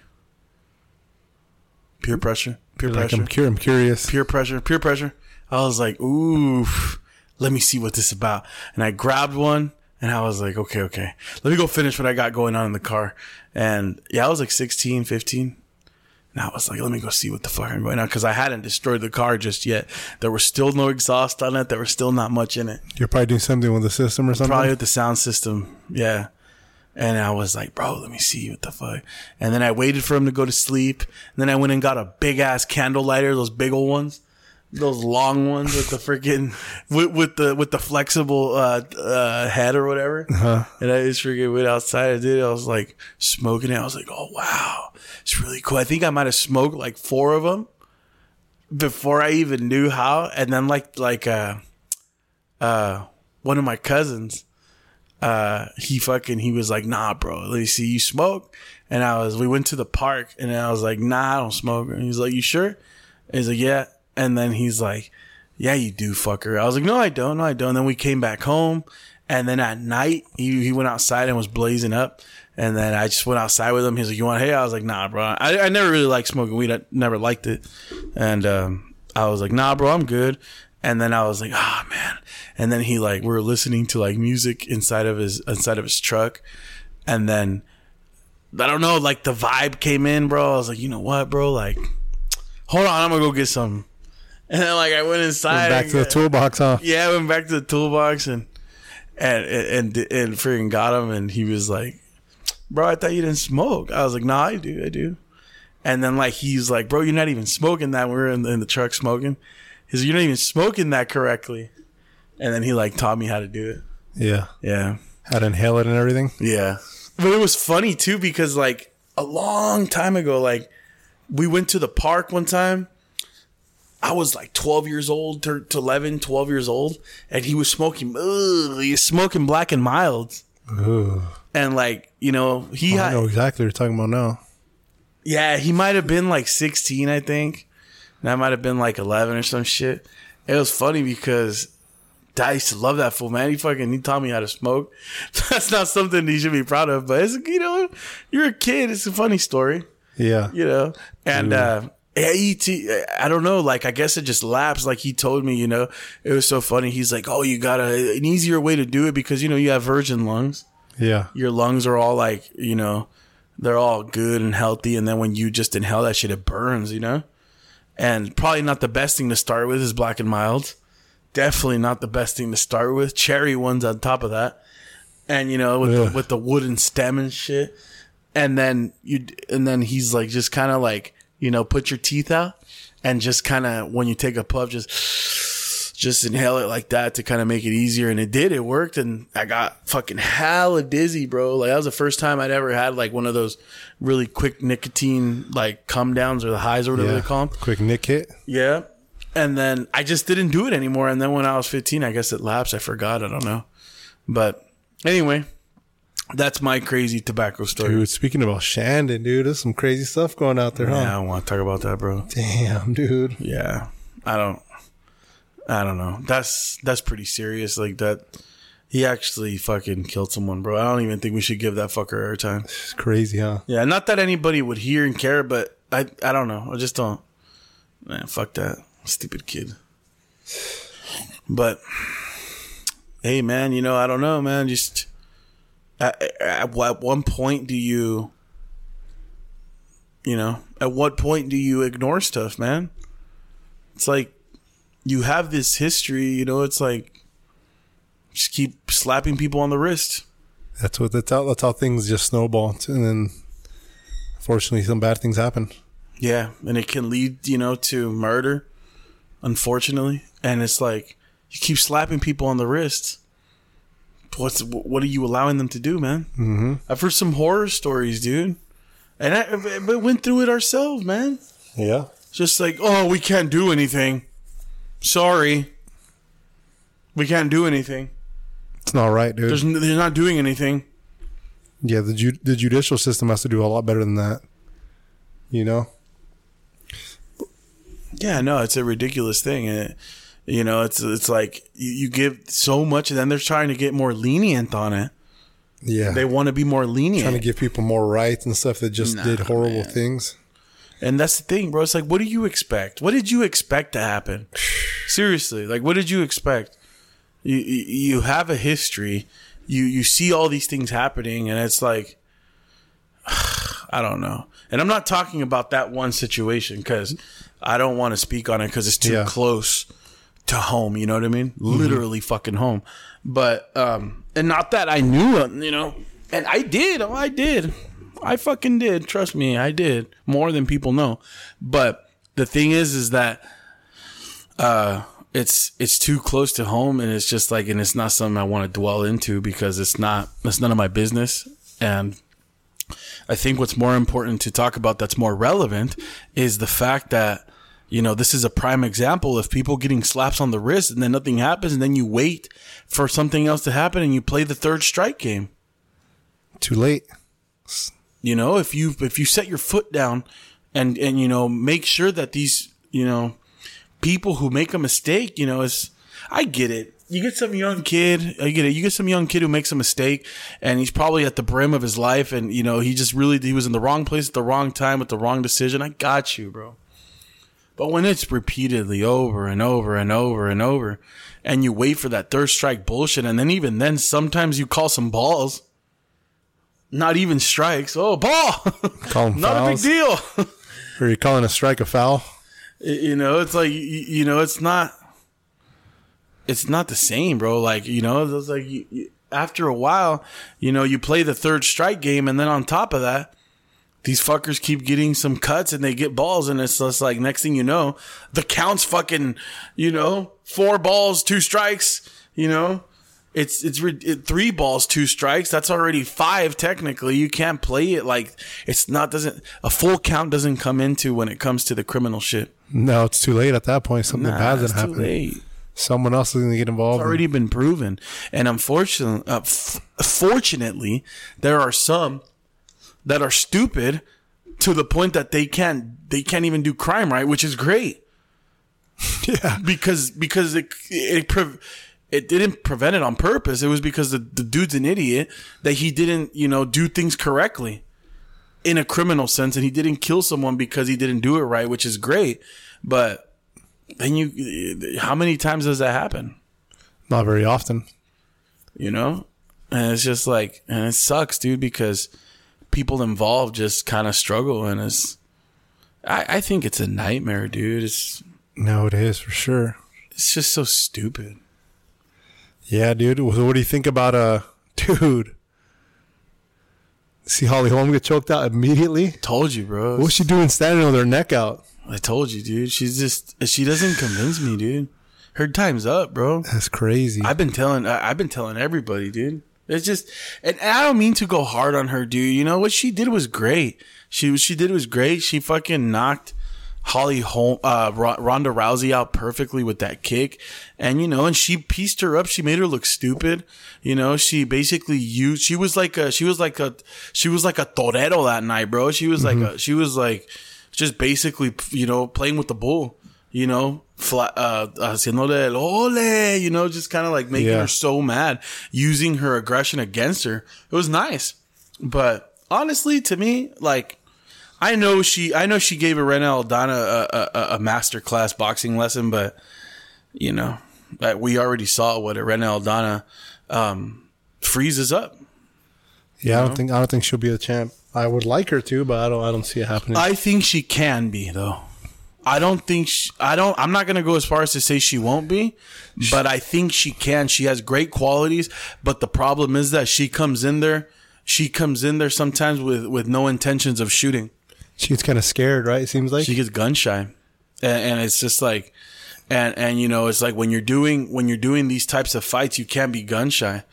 Speaker 1: peer pressure, peer
Speaker 2: Like
Speaker 1: pressure
Speaker 2: I'm, cur- I'm curious.
Speaker 1: peer pressure, peer pressure. I was like, oof, let me see what this is about. And I grabbed one and I was like, okay, okay, let me go finish what I got going on in the car. And yeah, I was like 16, 15. And I was like, let me go see what the fuck I'm going on. Cause I hadn't destroyed the car just yet. There was still no exhaust on it. There was still not much in it.
Speaker 2: You're probably doing something with the system or something.
Speaker 1: Probably with the sound system. Yeah. And I was like, bro, let me see what the fuck. And then I waited for him to go to sleep. And then I went and got a big ass candle lighter, those big old ones. Those long ones with the freaking with, with the with the flexible uh, uh, head or whatever.
Speaker 2: Uh-huh.
Speaker 1: And I just freaking went outside. I did. it. I was like smoking it. I was like, oh wow, it's really cool. I think I might have smoked like four of them before I even knew how. And then like like uh uh one of my cousins, uh he fucking he was like, nah, bro, let me see you smoke. And I was we went to the park and I was like, nah, I don't smoke. And he's like, you sure? And he's like, yeah. And then he's like, yeah, you do, fucker. I was like, no, I don't, no, I don't. And then we came back home. And then at night, he, he went outside and was blazing up. And then I just went outside with him. He's like, you want, hey? I was like, nah, bro. I, I never really liked smoking weed. I never liked it. And, um, I was like, nah, bro, I'm good. And then I was like, ah, man. And then he like, we are listening to like music inside of his, inside of his truck. And then I don't know, like the vibe came in, bro. I was like, you know what, bro? Like, hold on, I'm gonna go get some. And then like I went inside.
Speaker 2: Went Back
Speaker 1: and
Speaker 2: to the toolbox, huh?
Speaker 1: yeah, I went back to the toolbox and and and and freaking got him, and he was like, "Bro, I thought you didn't smoke." I was like, "Nah, I do, I do." And then like he's like, "Bro, you're not even smoking that." We are in the, in the truck smoking. He's like, "You're not even smoking that correctly." And then he like taught me how to do it.
Speaker 2: Yeah.
Speaker 1: Yeah,
Speaker 2: How to inhale it and everything.
Speaker 1: yeah. But it was funny too because like a long time ago, like we went to the park one time. I was like 12 years old to, to 11, 12 years old, and he was smoking, ugh, he was smoking black and milds.
Speaker 2: Ooh.
Speaker 1: And like, you know, he
Speaker 2: I
Speaker 1: had,
Speaker 2: know exactly what you're talking about now.
Speaker 1: yeah, he might have been like 16, I think. And I might have been like 11 or some shit. It was funny because I used to love that fool, man. He fucking, he taught me how to smoke. That's not something he should be proud of, but it's, you know, you're a kid. It's a funny story,
Speaker 2: Yeah.
Speaker 1: you know? And, uh, yeah, I don't know. Like, I guess it just lapsed. Like he told me, you know, it was so funny. He's like, "Oh, you got a, an easier way to do it because you know you have virgin lungs.
Speaker 2: Yeah.
Speaker 1: Your lungs are all like, you know, they're all good and healthy. And then when you just inhale that shit, it burns, you know. And probably not the best thing to start with is black and mild. Definitely not the best thing to start with. Cherry ones on top of that, and you know, with
Speaker 2: Ugh.
Speaker 1: the, with the wooden stem and shit. And then you, and then he's like, just kind of like, you know, put your teeth out, and just kind of when you take a puff, just just inhale it like that to kind of make it easier. And it did. It worked. And I got fucking hella dizzy, bro. Like that was the first time I'd ever had like one of those really quick nicotine like come downs or the highs or whatever
Speaker 2: yeah.
Speaker 1: they call them.
Speaker 2: Quick nick hit.
Speaker 1: Yeah. And then I just didn't do it anymore. And then when I was 15, I guess it lapsed. I forgot. I don't know. But anyway, that's my crazy tobacco story.
Speaker 2: Dude, speaking about Shandon, dude, there's some crazy stuff going out there, huh?
Speaker 1: Yeah, I don't want to talk about that, bro.
Speaker 2: Damn, dude.
Speaker 1: Yeah. I don't I don't know. That's that's pretty serious. Like that he actually fucking killed someone, bro. I don't even think we should give that fucker airtime.
Speaker 2: It's crazy, huh?
Speaker 1: Yeah, not that anybody would hear and care, but I I don't know. I just don't. Man, fuck that stupid kid. But hey, man, you know I don't know, man. Just at, at, at one point do you, you know, at what point do you ignore stuff, man? It's like you have this history, you know. It's like just keep slapping people on the wrist.
Speaker 2: That's what that's how that's how things just snowball, and then unfortunately, some bad things happen.
Speaker 1: Yeah, and it can lead, you know, to murder, unfortunately. And it's like you keep slapping people on the wrist. What's what are you allowing them to do, man? Mm-hmm. I've heard some horror stories, dude, and I but went through it ourselves, man.
Speaker 2: Yeah,
Speaker 1: Just like, oh, we can't do anything. Sorry, we can't do anything.
Speaker 2: it's not right, dude.
Speaker 1: There's, they're not doing anything.
Speaker 2: yeah, the ju- the judicial system has to do a lot better than that. You know,
Speaker 1: Yeah, no, it's a ridiculous thing, and it, you know, it's it's like you, you give so much, and then they're trying to get more lenient on it.
Speaker 2: yeah,
Speaker 1: They want to be more lenient,
Speaker 2: trying to give people more rights and stuff that just
Speaker 1: Nah,
Speaker 2: did horrible
Speaker 1: man.
Speaker 2: things.
Speaker 1: and that's the thing, bro. It's like, what do you expect? What did you expect to happen? Seriously, like, what did you expect? You you, have a history. You you see all these things happening, and it's like, I don't know. And I'm not talking about that one situation because I don't want to speak on it because it's too
Speaker 2: Yeah.
Speaker 1: close to home. You know what I mean? Literally fucking home. But um, and not that I knew, you know, and I did. Oh, I did. I fucking did. Trust me, I did more than people know. But the thing is, is that uh, it's it's too close to home, and it's just like, and it's not something I want to dwell into because it's not it's none of my business, and I think what's more important to talk about that's more relevant is the fact that you know this is a prime example of people getting slaps on the wrist and then nothing happens, and then you wait for something else to happen and you play the third strike game.
Speaker 2: Too late.
Speaker 1: You know, if you if you set your foot down and and you know make sure that these you know people who make a mistake, you know, is I get it. You get some young kid, I get it. You get some young kid who makes a mistake and he's probably at the brim of his life and you know, he just really he was in the wrong place at the wrong time with the wrong decision. I got you, bro. But when it's repeatedly over and over and over and over and you wait for that third strike bullshit and then even then sometimes you call some balls not even strikes. Oh, ball.
Speaker 2: Call 'em
Speaker 1: not
Speaker 2: fouls.
Speaker 1: a big deal.
Speaker 2: Are you calling a strike a foul?
Speaker 1: you know it's like you, you know it's not it's not the same bro like you know it's like you, you, after a while you know you play the third strike game and then on top of that these fuckers keep getting some cuts and they get balls and it's just like next thing you know the counts fucking you know four balls two strikes you know it's it's re- it, three balls two strikes that's already five technically you can't play it like it's not doesn't a full count doesn't come into when it comes to the criminal shit
Speaker 2: No, it's too late at that point. Something
Speaker 1: Nah,
Speaker 2: bad's gonna
Speaker 1: too
Speaker 2: happen.
Speaker 1: late.
Speaker 2: Someone else is gonna get involved.
Speaker 1: It's already been proven, and unfortunately, uh, f- fortunately, there are some that are stupid to the point that they can't they can't even do crime right, which is great
Speaker 2: yeah.
Speaker 1: because because it it pre- it didn't prevent it on purpose. It was because the, the dude's an idiot that he didn't you know do things correctly in a criminal sense, and he didn't kill someone because he didn't do it right, which is great. But then you, how many times does that happen?
Speaker 2: Not very often.
Speaker 1: you know and it's just like and it sucks dude because people involved just kind of struggle and it's I, I think it's a nightmare dude it's
Speaker 2: No, it is for sure.
Speaker 1: it's just so stupid
Speaker 2: Yeah, dude. What do you think about uh dude? See Holly Holm get choked out immediately?
Speaker 1: told you bro
Speaker 2: What's she doing standing with her neck out?
Speaker 1: i told you dude she's just she doesn't convince me dude her time's up bro
Speaker 2: That's crazy.
Speaker 1: i've been telling I- i've been telling everybody dude it's just and i don't mean to go hard on her dude you know what she did was great she what she did was great she fucking knocked Holly Holm, uh, Ro- Ronda Rousey out perfectly with that kick. And, you know, and she pieced her up. She made her look stupid. You know, she basically used, she was like a, she was like a, she was like a torero that night, bro. She was like a, she was like just basically, you know, playing with the bull, you know, uh, haciéndole el ole, you know, just kind of like making
Speaker 2: Yeah.
Speaker 1: her so mad, using her aggression against her. It was nice. But honestly, to me, like, I know she, I know she gave Irene Aldana a, a, a master class boxing lesson, but you know, we already saw what Irene Aldana um, freezes up.
Speaker 2: yeah, I don't think I don't think she'll be a champ. I would like her to, but I don't I don't see it happening.
Speaker 1: I think she can be though. I don't think she, I don't. I'm not gonna go as far as to say she won't be, but I think she can. She has great qualities, but the problem is that she comes in there. She comes in there sometimes with with no intentions of shooting.
Speaker 2: She's kind of scared, right? It seems like.
Speaker 1: she gets gun shy and, and it's just like and and you know it's like when you're doing when you're doing these types of fights you can't be gun shy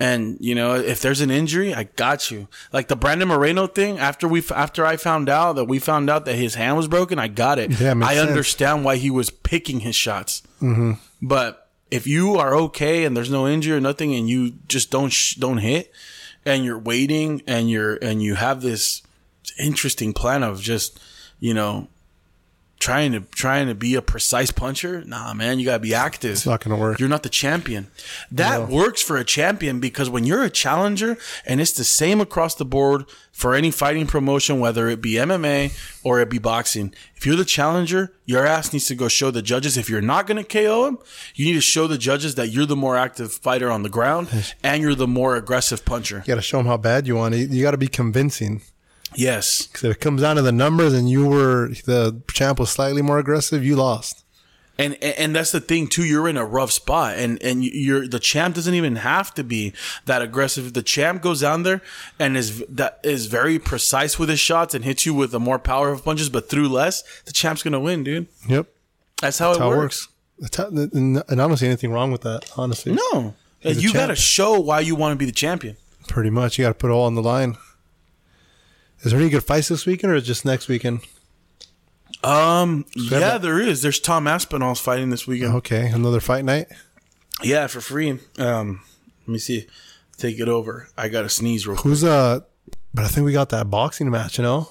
Speaker 1: and you know if there's an injury i got you like the brandon moreno thing after we after i found out that we found out that his hand was broken i got it
Speaker 2: Yeah, makes
Speaker 1: i
Speaker 2: sense.
Speaker 1: understand why he was picking his shots mm-hmm. but if you are okay and there's no injury or nothing and you just don't sh- don't hit and you're waiting and you're and you have this interesting plan of just you know trying to trying to be a precise puncher? Nah man you gotta be active.
Speaker 2: It's not gonna work.
Speaker 1: you're not the champion. That works for a champion because when you're a challenger and it's the same across the board for any fighting promotion whether it be mma or it be boxing if you're the challenger your ass needs to go show the judges. If you're not going to ko him you need to show the judges that you're the more active fighter on the ground and you're the more aggressive puncher.
Speaker 2: You got to show them how bad you want. It. You got to be convincing.
Speaker 1: Yes
Speaker 2: Because if it comes down to the numbers and you were the champ was slightly more aggressive, you lost.
Speaker 1: And, and that's the thing too. You're in a rough spot, and and you're the champ doesn't even have to be that aggressive. The champ goes down there and is that is very precise with his shots and hits you with a more powerful punches, but through less, the champ's gonna win, dude.
Speaker 2: Yep.
Speaker 1: That's how, it,
Speaker 2: how it
Speaker 1: works.
Speaker 2: works. That's how- and I don't see anything wrong with that. Honestly,
Speaker 1: No,
Speaker 2: He's
Speaker 1: you got to show why you want to be the champion.
Speaker 2: pretty much. You got to put it all on the line. Is there any good fights this weekend, or just next weekend?
Speaker 1: Um,
Speaker 2: have
Speaker 1: yeah, there is. There's Tom Aspinall's fighting this weekend.
Speaker 2: Okay, another fight night.
Speaker 1: Yeah, for free. Um, let me see. Take it over. I got a sneeze real quick.
Speaker 2: Who's uh? But I think we got that boxing match. You know,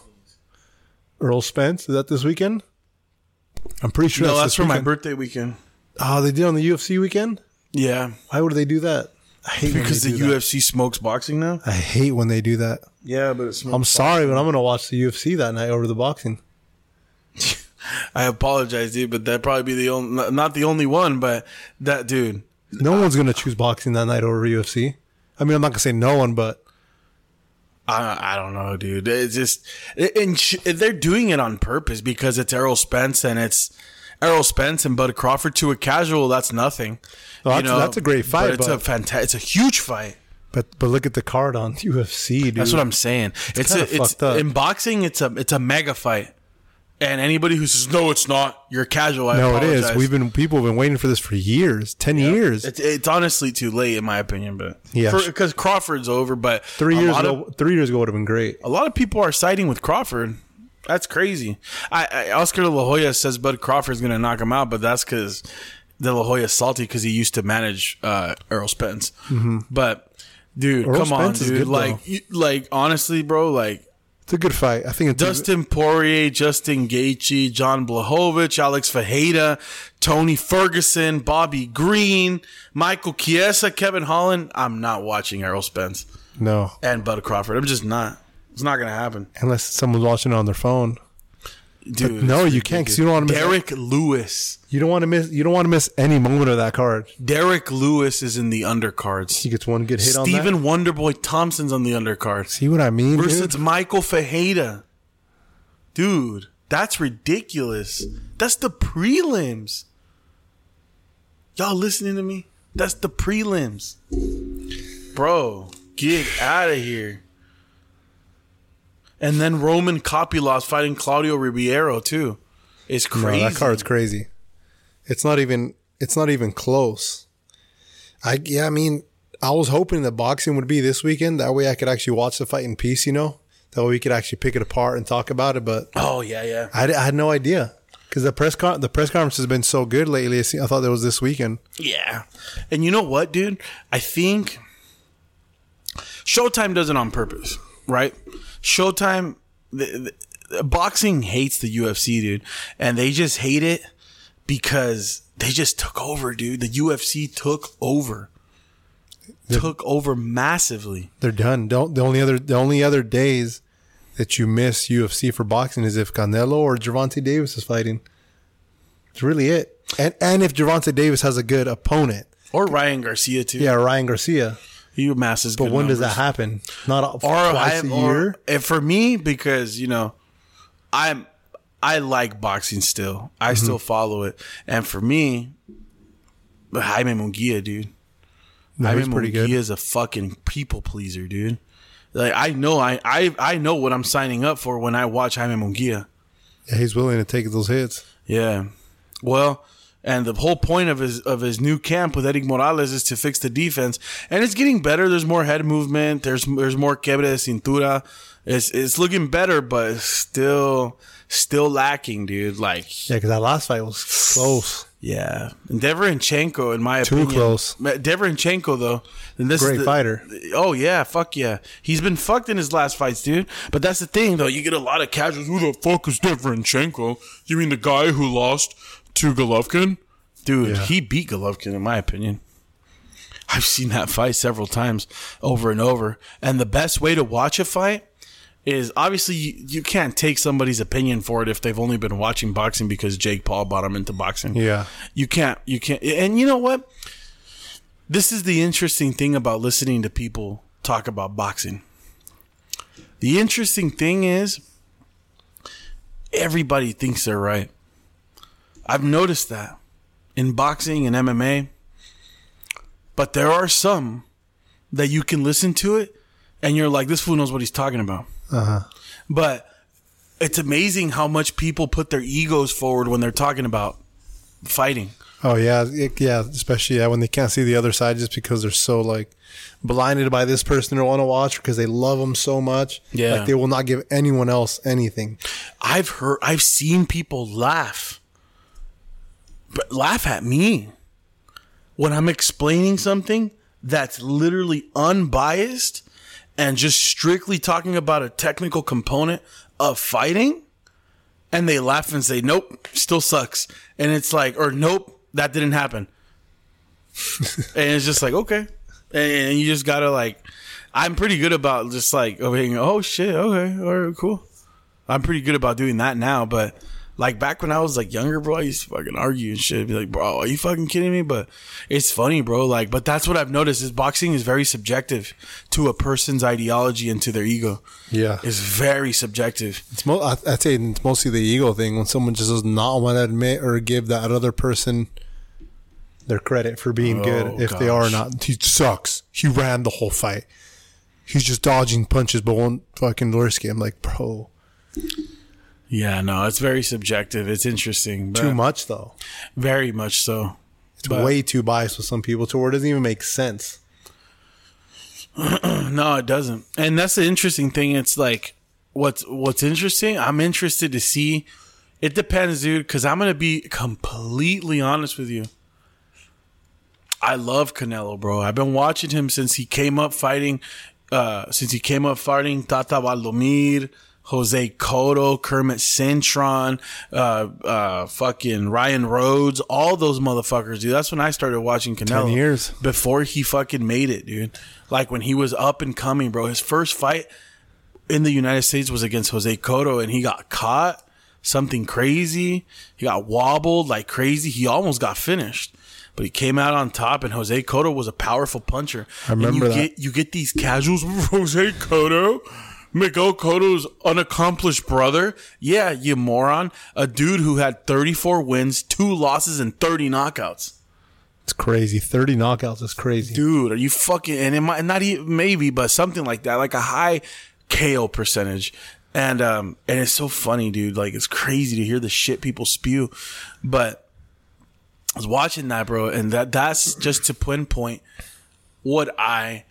Speaker 2: Errol Spence is that this weekend? I'm pretty sure
Speaker 1: No,
Speaker 2: that's,
Speaker 1: that's for my birthday weekend.
Speaker 2: Oh, they did on the UFC weekend.
Speaker 1: Yeah,
Speaker 2: Why would they do that? I hate
Speaker 1: because the
Speaker 2: do that.
Speaker 1: UFC smokes boxing now.
Speaker 2: I hate when they do that.
Speaker 1: Yeah, but.
Speaker 2: I'm sorry, but I'm gonna watch the UFC that night over the boxing.
Speaker 1: I apologize, dude, but that'd probably be the only, not the only one, but that dude.
Speaker 2: No one's gonna choose boxing that night over UFC. I mean, I'm not gonna say no one, but
Speaker 1: I, I don't know, dude. It's just, and sh- they're doing it on purpose because it's Errol Spence and it's Errol Spence and Bud Crawford to a casual. That's nothing.
Speaker 2: Well, that's- that's a great fight,
Speaker 1: But it's a fantastic. It's a huge fight.
Speaker 2: but but look at the card on UFC, dude.
Speaker 1: That's what I'm saying. It's,
Speaker 2: kinda
Speaker 1: a, it's
Speaker 2: up.
Speaker 1: in boxing. It's a it's a mega fight. And anybody who says no, it's not. You're casual. I
Speaker 2: no, it is. We've been people have been waiting for this for years, ten years.
Speaker 1: It's, it's honestly too late, in my opinion. But
Speaker 2: Yeah.
Speaker 1: because Crawford's over. But
Speaker 2: three years ago,
Speaker 1: of,
Speaker 2: three years ago would have been great.
Speaker 1: a lot of people are siding with Crawford. That's crazy. I, I Oscar De La Hoya says Bud Crawford's going to knock him out, but that's because De La Hoya's salty because he used to manage uh, Errol Spence. But dude,
Speaker 2: Mm-hmm. Errol
Speaker 1: come on,
Speaker 2: Spence is
Speaker 1: dude.
Speaker 2: good,
Speaker 1: like, you, like honestly, bro, like
Speaker 2: It's a good fight. I think
Speaker 1: Dustin Poirier, Justin Gaethje, John Blachowicz, Alex Pereira, Tony Ferguson, Bobby Green, Michael Chiesa, Kevin Holland. I'm not watching Errol Spence
Speaker 2: no,
Speaker 1: and Bud Crawford. I'm just not. It's not gonna happen,
Speaker 2: unless someone's watching it on their phone.
Speaker 1: dude.
Speaker 2: no, you can't 'cause you don't wanna miss-
Speaker 1: Derrick Lewis.
Speaker 2: You don't want to miss. You don't want to miss any moment of that card.
Speaker 1: Derrick Lewis is in the undercards.
Speaker 2: He gets one good hit on that.
Speaker 1: Stephen Wonderboy Thompson's on the undercards
Speaker 2: See what I mean?
Speaker 1: versus
Speaker 2: dude?
Speaker 1: Michael Pereira. Dude, that's ridiculous. That's the prelims. Y'all listening to me? That's the prelims. Bro, get out of here. And then Roman Kopylov fighting Claudio Ribeiro too. It's
Speaker 2: No,
Speaker 1: crazy.
Speaker 2: that card's crazy. It's not even. It's not even close. I yeah. I mean, I was hoping that boxing would be this weekend. That way, I could actually watch the fight in peace. You know, that way we could actually pick it apart and talk about it. But
Speaker 1: Oh yeah, yeah.
Speaker 2: I, I had no idea because the press con- the press conference has been so good lately. I see- I thought that was this weekend.
Speaker 1: Yeah. And you know what, dude? I think Showtime does it on purpose, right? Showtime, the, the, boxing hates the UFC, dude. And they just hate it because they just took over, dude. The UFC took over. Took over massively.
Speaker 2: They're done. Don't the only other the only other days that you miss UFC for boxing is if Canelo or Gervonta Davis is fighting. It's really it. And and if Gervonta Davis has a good opponent.
Speaker 1: Or Ryan Garcia, too.
Speaker 2: Yeah, Ryan Garcia.
Speaker 1: He amasses
Speaker 2: But
Speaker 1: good
Speaker 2: when does that happen? Not
Speaker 1: or
Speaker 2: twice
Speaker 1: I,
Speaker 2: a year.
Speaker 1: and for me because you know i'm i like boxing still i
Speaker 2: Mm-hmm.
Speaker 1: still follow it and for me jaime munguia dude
Speaker 2: No,
Speaker 1: jaime
Speaker 2: pretty good.
Speaker 1: munguia is a fucking people pleaser dude like i know I, I i know what i'm signing up for when i watch jaime munguia
Speaker 2: Yeah, he's willing to take those hits.
Speaker 1: yeah well and the whole point of his of his new camp with Erik Morales is to fix the defense, and it's getting better. There's more head movement. There's there's more quebre de cintura. It's it's looking better, but it's still still lacking, dude. Like
Speaker 2: Yeah, because that last fight was close.
Speaker 1: yeah, and Derevyanchenko, in my opinion.
Speaker 2: Too
Speaker 1: opinion,
Speaker 2: close.
Speaker 1: Derevyanchenko though, and this
Speaker 2: Great
Speaker 1: is the,
Speaker 2: fighter.
Speaker 1: Oh yeah, fuck yeah. He's been fucked in his last fights, dude. But that's the thing though. You get a lot of casuals. Who the fuck is Derevyanchenko? You mean the guy who lost to Golovkin? Dude,
Speaker 2: Yeah.
Speaker 1: he beat Golovkin in my opinion. I've seen that fight several times over and over. And the best way to watch a fight is obviously you, you can't take somebody's opinion for it if they've only been watching boxing because Jake Paul brought them into boxing.
Speaker 2: Yeah.
Speaker 1: You can't. You can't. And you know what? This is the interesting thing about listening to people talk about boxing. The interesting thing is, everybody thinks they're right. I've noticed that in boxing and MMA. But there are some that you can listen to it and you're like, this fool knows what he's talking about.
Speaker 2: Uh huh.
Speaker 1: But it's amazing how much people put their egos forward when they're talking about fighting.
Speaker 2: Oh yeah, it- yeah. Especially yeah, when they can't see the other side just because they're so like blinded by this person they want to watch because they love them so much.
Speaker 1: Yeah.
Speaker 2: like they will not give anyone else anything.
Speaker 1: I've heard, I've seen people laugh, but laugh at me when I'm explaining something that's literally unbiased and just strictly talking about a technical component of fighting. And they laugh and say, nope, still sucks. And it's like, or nope, that didn't happen. and it's just like, okay. And you just gotta like, I'm pretty good about just like, oh, being, oh shit, okay, all right, cool. I'm pretty good about doing that now, but like back when I was like younger, bro, I used to fucking argue and shit. Be like, bro, are you fucking kidding me? But it's funny, bro. Like, but that's what I've noticed is boxing is very subjective to a person's ideology and to their ego.
Speaker 2: Yeah,
Speaker 1: It's very subjective.
Speaker 2: it's mo- I- I'd say it's mostly the ego thing when someone just does not want to admit or give that other person their credit for being
Speaker 1: Oh,
Speaker 2: good if they are
Speaker 1: gosh.
Speaker 2: not. He sucks. He ran the whole fight. He's just dodging punches but won't fucking risk it. I'm like, bro,
Speaker 1: Yeah, no, it's very subjective. It's interesting, but
Speaker 2: too much though.
Speaker 1: very much so.
Speaker 2: It's
Speaker 1: But-
Speaker 2: way too biased with some people to where it doesn't even make sense.
Speaker 1: No, it doesn't. And that's the interesting thing. It's like what's what's interesting. I'm interested to see. It depends, dude. Because I'm gonna be completely honest with you. I love Canelo, bro. I've been watching him since he came up fighting. Uh, since he came up fighting Tata Baldomir, Jose Cotto, Kermit Cintron, uh, uh, fucking Ryan Rhodes, all those motherfuckers, dude. That's when I started watching Canelo.
Speaker 2: 10 years.
Speaker 1: before he fucking made it, dude. Like when he was up and coming, bro. His first fight in the United States was against Jose Cotto, and he got caught. Something crazy. He got wobbled like crazy. He almost got finished, but he came out on top. And Jose Cotto was a powerful puncher.
Speaker 2: I remember
Speaker 1: and you
Speaker 2: that.
Speaker 1: Get, you get these casuals. With Jose Cotto, Miguel Cotto's unaccomplished brother. Yeah, you moron. A dude who had 34 wins, two losses, and 30 knockouts.
Speaker 2: It's crazy. 30 knockouts is crazy.
Speaker 1: Dude, are you fucking? And it might not even maybe, but something like that, like a high KO percentage. And um, and it's so funny, dude. Like it's crazy to hear the shit people spew. But I was watching that, bro, and that that's just to pinpoint what I,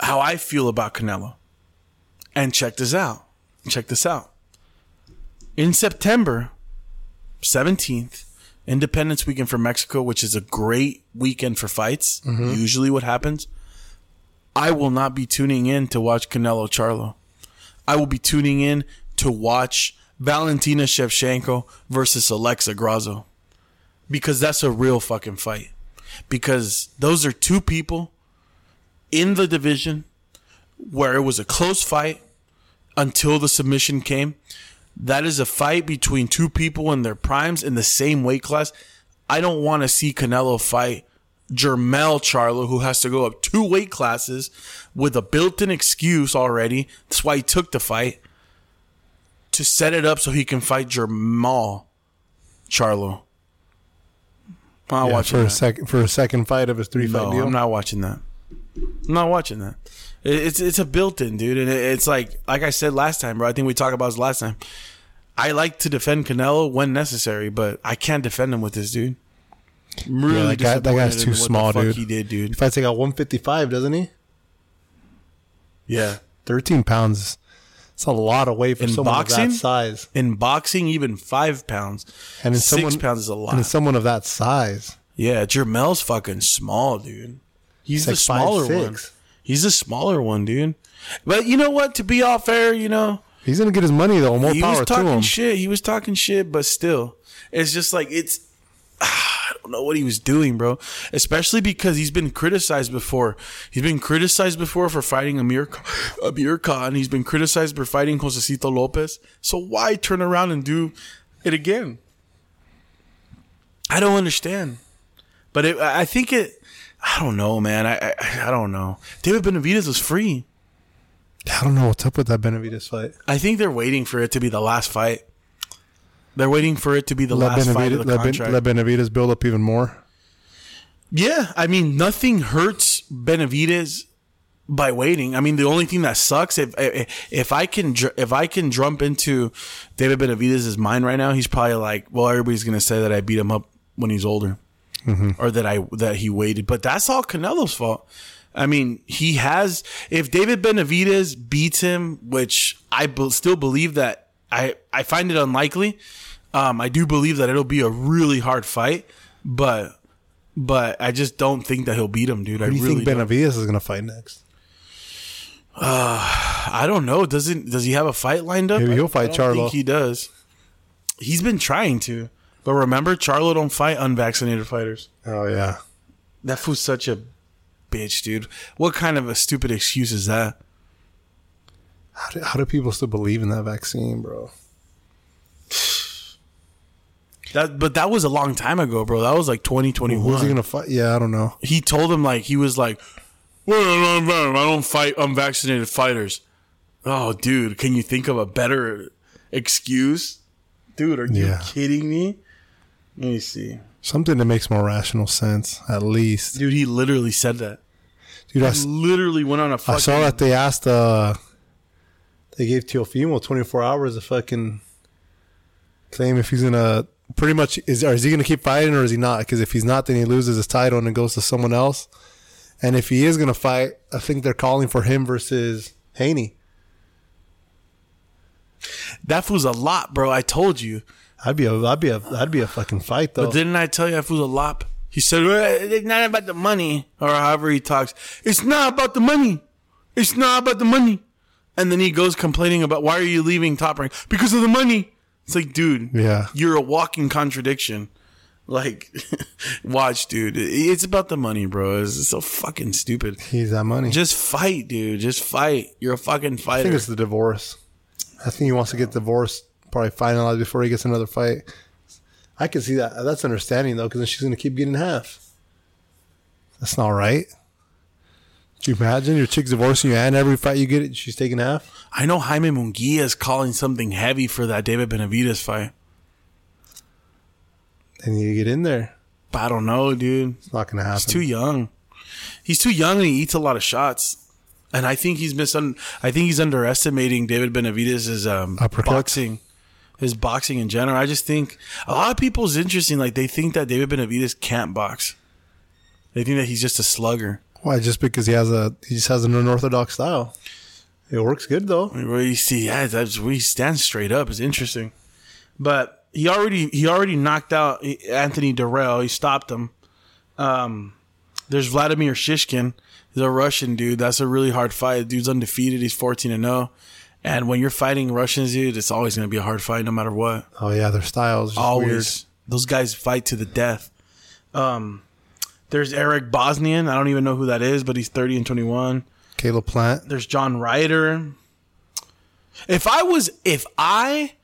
Speaker 1: how I feel about Canelo. And check this out. Check this out. In September 17th, Independence Weekend for Mexico, which is a great weekend for fights. Mm-hmm. Usually, what happens, I will not be tuning in to watch Canelo Charlo. I will be tuning in to watch Valentina Shevchenko versus Alexa Grasso because that's a real fucking fight. Because those are two people in the division where it was a close fight until the submission came. That is a fight between two people in their primes in the same weight class. I don't want to see Canelo fight Jermell Charlo, who has to go up two weight classes with a built-in excuse already. That's why he took the fight to set it up so he can fight Jermell Charlo. I'm not
Speaker 2: Yeah,
Speaker 1: watching
Speaker 2: for a second for a second fight of his three
Speaker 1: No,
Speaker 2: fight deal.
Speaker 1: I'm not watching that. I'm not watching that. It- It's it's a built-in, dude, and it's like like I said last time, bro. I think we talked about this last time. I like to defend Canelo when necessary, but I can't defend him with this dude. I'm really
Speaker 2: that guy- that guy's too
Speaker 1: in what the
Speaker 2: small,
Speaker 1: fuck
Speaker 2: dude.
Speaker 1: He did,
Speaker 2: He
Speaker 1: dude.
Speaker 2: fights like at 155, doesn't he?
Speaker 1: Yeah.
Speaker 2: 13 pounds. It's a lot of weight for
Speaker 1: In
Speaker 2: someone
Speaker 1: boxing?
Speaker 2: of that size.
Speaker 1: In boxing, even five pounds,
Speaker 2: And in
Speaker 1: six
Speaker 2: someone,
Speaker 1: pounds is a lot.
Speaker 2: And in someone of that size.
Speaker 1: Yeah, Jermell's fucking small, dude. He's the
Speaker 2: like five,
Speaker 1: smaller one. He's a smaller one, dude. But you know what? To be all fair, you know,
Speaker 2: He's going to get his money, though. More
Speaker 1: he
Speaker 2: power
Speaker 1: was
Speaker 2: to
Speaker 1: talking
Speaker 2: him.
Speaker 1: shit. He was talking shit, but still, it's just like it's. I don't know what he was doing, bro. Especially because he's been criticized before. He's been criticized before for fighting Amir Amir Khan. He's been criticized for fighting Josesito Lopez. So why turn around and do it again? I don't understand. But it, I think it. I don't know, man. I, I I don't know. David Benavidez was free.
Speaker 2: I don't know what's up with that Benavidez fight.
Speaker 1: I think they're waiting for it to be the last fight. They're waiting for it to be the
Speaker 2: Let
Speaker 1: last fight
Speaker 2: Benavidez,
Speaker 1: of the
Speaker 2: let, Ben-
Speaker 1: contract.
Speaker 2: let Benavidez build up even more.
Speaker 1: yeah, I mean, nothing hurts Benavidez by waiting. I mean, the only thing that sucks if if, if I can if I can jump into David Benavidez' mind right now, he's probably like, well, everybody's gonna say that I beat him up when he's older, or that I that he waited. But that's all Canelo's fault. I mean, he has. If David Benavidez beats him, which I be, still believe that I I find it unlikely. Um, I do believe that it'll be a really hard fight, but but I just don't think that he'll beat him, dude. I
Speaker 2: do you
Speaker 1: really
Speaker 2: think
Speaker 1: don't.
Speaker 2: Benavidez is gonna fight next?
Speaker 1: I don't know. Doesn't does he have a fight lined up?
Speaker 2: Maybe he'll
Speaker 1: I-
Speaker 2: fight
Speaker 1: I don't
Speaker 2: Charlo.
Speaker 1: think he does. He's been trying to, but remember, Charlo don't fight unvaccinated fighters.
Speaker 2: Oh yeah.
Speaker 1: That fool's such a bitch, dude. What kind of a stupid excuse is that?
Speaker 2: How do, how do people still believe in that vaccine, bro?
Speaker 1: That, but that was a long time ago, bro. That was like twenty twenty
Speaker 2: Who's he gonna fight? Yeah, I don't know.
Speaker 1: He told him like he was like, well, I don't fight unvaccinated fighters. Oh, dude, can you think of a better excuse? Dude, are you
Speaker 2: Yeah.
Speaker 1: kidding me? Let me see.
Speaker 2: Something that makes more rational sense, at least.
Speaker 1: Dude, he literally said that.
Speaker 2: Dude, I, s-
Speaker 1: literally went on a
Speaker 2: I
Speaker 1: fucking.
Speaker 2: I saw that they asked. uh They gave Teofimo 24 hours to fucking claim if he's gonna. Pretty much, is or is he gonna keep fighting or is he not? Because if he's not, then he loses his title and it goes to someone else. And if he is gonna fight, I think they're calling for him versus Haney.
Speaker 1: That was a lot, bro. I told you.
Speaker 2: I'd be a, I'd be a, that'd be a fucking fight though.
Speaker 1: But didn't I tell you that fool's a lop? He said, it's not about the money, or however he talks. It's not about the money. It's not about the money. And then he goes complaining about why are you leaving Top Rank? Because of the money. It's like, dude,
Speaker 2: Yeah.
Speaker 1: you're a walking contradiction. Like, watch, dude. It's about the money, bro. It's so fucking stupid.
Speaker 2: He's that money.
Speaker 1: Just fight, dude. Just fight. You're a fucking fighter.
Speaker 2: I think it's the divorce. I think he wants to get divorced, probably finalized before he gets another fight. I can see that. That's understanding though, because then she's going to keep getting half. That's not right. Do you imagine your chick's divorcing you and every fight you get, it, she's taking half?
Speaker 1: I know Jaime Munguia is calling something heavy for that David Benavidez fight.
Speaker 2: They need to get in there.
Speaker 1: But I don't know, dude.
Speaker 2: It's not going to happen.
Speaker 1: He's too young. He's too young and he eats a lot of shots. And I think he's misun- I think he's underestimating David Benavidez' um, boxing, his boxing in general. I just think a lot of people's interesting. Like they think that David Benavidez can't box. They think that he's just a slugger.
Speaker 2: Why? Just because he has a he just has an unorthodox style. It works good though.
Speaker 1: Where you see, yeah, that's where he stands straight up. It's interesting, but he already he already knocked out Anthony Dirrell. He stopped him. Um, there's Vladimir Shishkin. He's a Russian dude. That's a really hard fight. Dude's undefeated. He's 14 and 0. And when you're fighting Russians, dude, it's always going to be a hard fight, no matter what.
Speaker 2: Oh yeah, their styles
Speaker 1: Always.
Speaker 2: weird.
Speaker 1: Those guys fight to the death. Um, there's Eric Bazinyan. I don't even know who that is, but he's 30 and 21
Speaker 2: Caleb Plant.
Speaker 1: there's John Ryder. If I was if I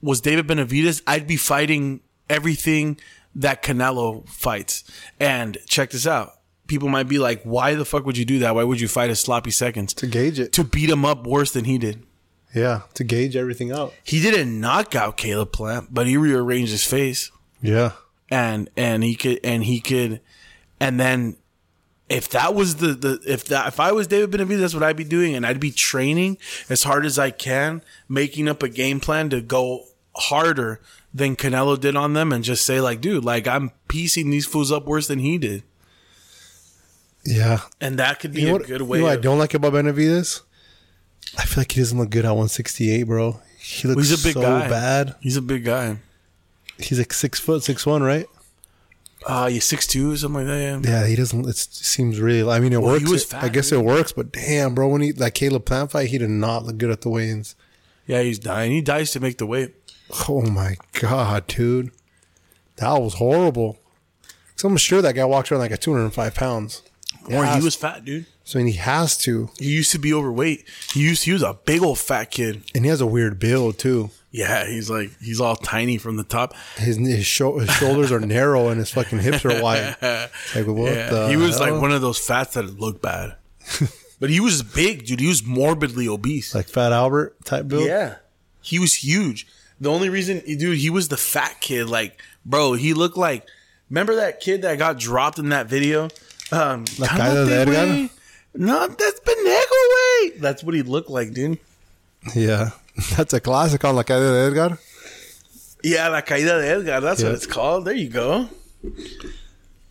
Speaker 1: was David Benavidez, I'd be fighting everything that Canelo fights. And check this out. People might be like, why the fuck would you do that? Why would you fight his sloppy seconds?
Speaker 2: To gauge it.
Speaker 1: To beat him up worse than he did.
Speaker 2: Yeah, to gauge everything out.
Speaker 1: He didn't knock out Caleb Plant, but he rearranged his face.
Speaker 2: Yeah.
Speaker 1: and and he could and he could and then if that was the the if that if I was David Benavidez, that's what I'd be doing, and I'd be training as hard as I can, making up a game plan to go harder than Canelo did on them, and just say like, dude, like I'm piecing these fools up worse than he did,
Speaker 2: Yeah.
Speaker 1: and that could be
Speaker 2: You know
Speaker 1: a
Speaker 2: what,
Speaker 1: good way.
Speaker 2: you know what I don't like about Benavidez? I feel like he doesn't look good at 168, bro. He looks
Speaker 1: He's a big
Speaker 2: so
Speaker 1: guy.
Speaker 2: bad.
Speaker 1: He's a big guy.
Speaker 2: He's like six foot, six one, right?
Speaker 1: Uh, you six two, something like that. Yeah.
Speaker 2: Yeah, he doesn't. It seems real. I mean, it
Speaker 1: Well,
Speaker 2: works.
Speaker 1: fat,
Speaker 2: I guess it works, but damn, bro, when he that Caleb Plant fight, he did not look good at the weigh-ins.
Speaker 1: Yeah, he's dying. He dies to make the weight.
Speaker 2: Oh my god, dude, that was horrible. So I'm sure that guy walked around like a 205 pounds.
Speaker 1: Or he was fat, dude.
Speaker 2: So and he has to,
Speaker 1: He used to be overweight. He used he was a big old fat kid.
Speaker 2: and he has a weird build too.
Speaker 1: Yeah, he's like he's all tiny from the top.
Speaker 2: His his, sho- his shoulders are narrow and his fucking hips are wide. It's like what
Speaker 1: Yeah,
Speaker 2: the
Speaker 1: he was like
Speaker 2: hell?
Speaker 1: one of those fats that looked bad. but he was big, dude. He was morbidly obese.
Speaker 2: like Fat Albert type build.
Speaker 1: yeah, he was huge. The only reason, dude, he was the fat kid. Like, bro, he looked like. Remember that kid that got dropped in that video? Um,
Speaker 2: La Caída de
Speaker 1: "Cálmate,
Speaker 2: Edgar"?
Speaker 1: No, that's Benego way. That's what he looked like, dude.
Speaker 2: Yeah, that's a classic on La Calle de Edgar.
Speaker 1: Yeah, La Caída de Edgar. That's
Speaker 2: Yeah.
Speaker 1: what it's called. There you go.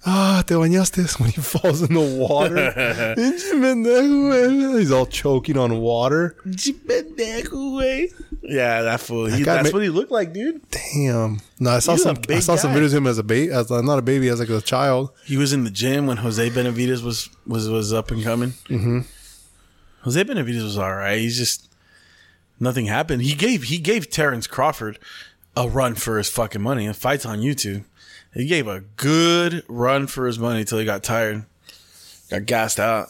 Speaker 2: Ah, te bañaste when he falls in the water. Pinche pendejo, güey. He's all choking on water.
Speaker 1: Yeah, that fool. He,
Speaker 2: That
Speaker 1: that's
Speaker 2: ma-
Speaker 1: what he looked like, dude.
Speaker 2: Damn. No, I saw
Speaker 1: He was a
Speaker 2: some. I saw some videos of him as a baby, as uh, not a baby, as like a child.
Speaker 1: He was in the gym when Jose Benavidez was was was up and coming. Mm-hmm. Jose Benavidez was all right. He's just nothing happened. He gave he gave Terence Crawford a run for his fucking money. And fights on YouTube. He gave a good run for his money until he got tired, got gassed out.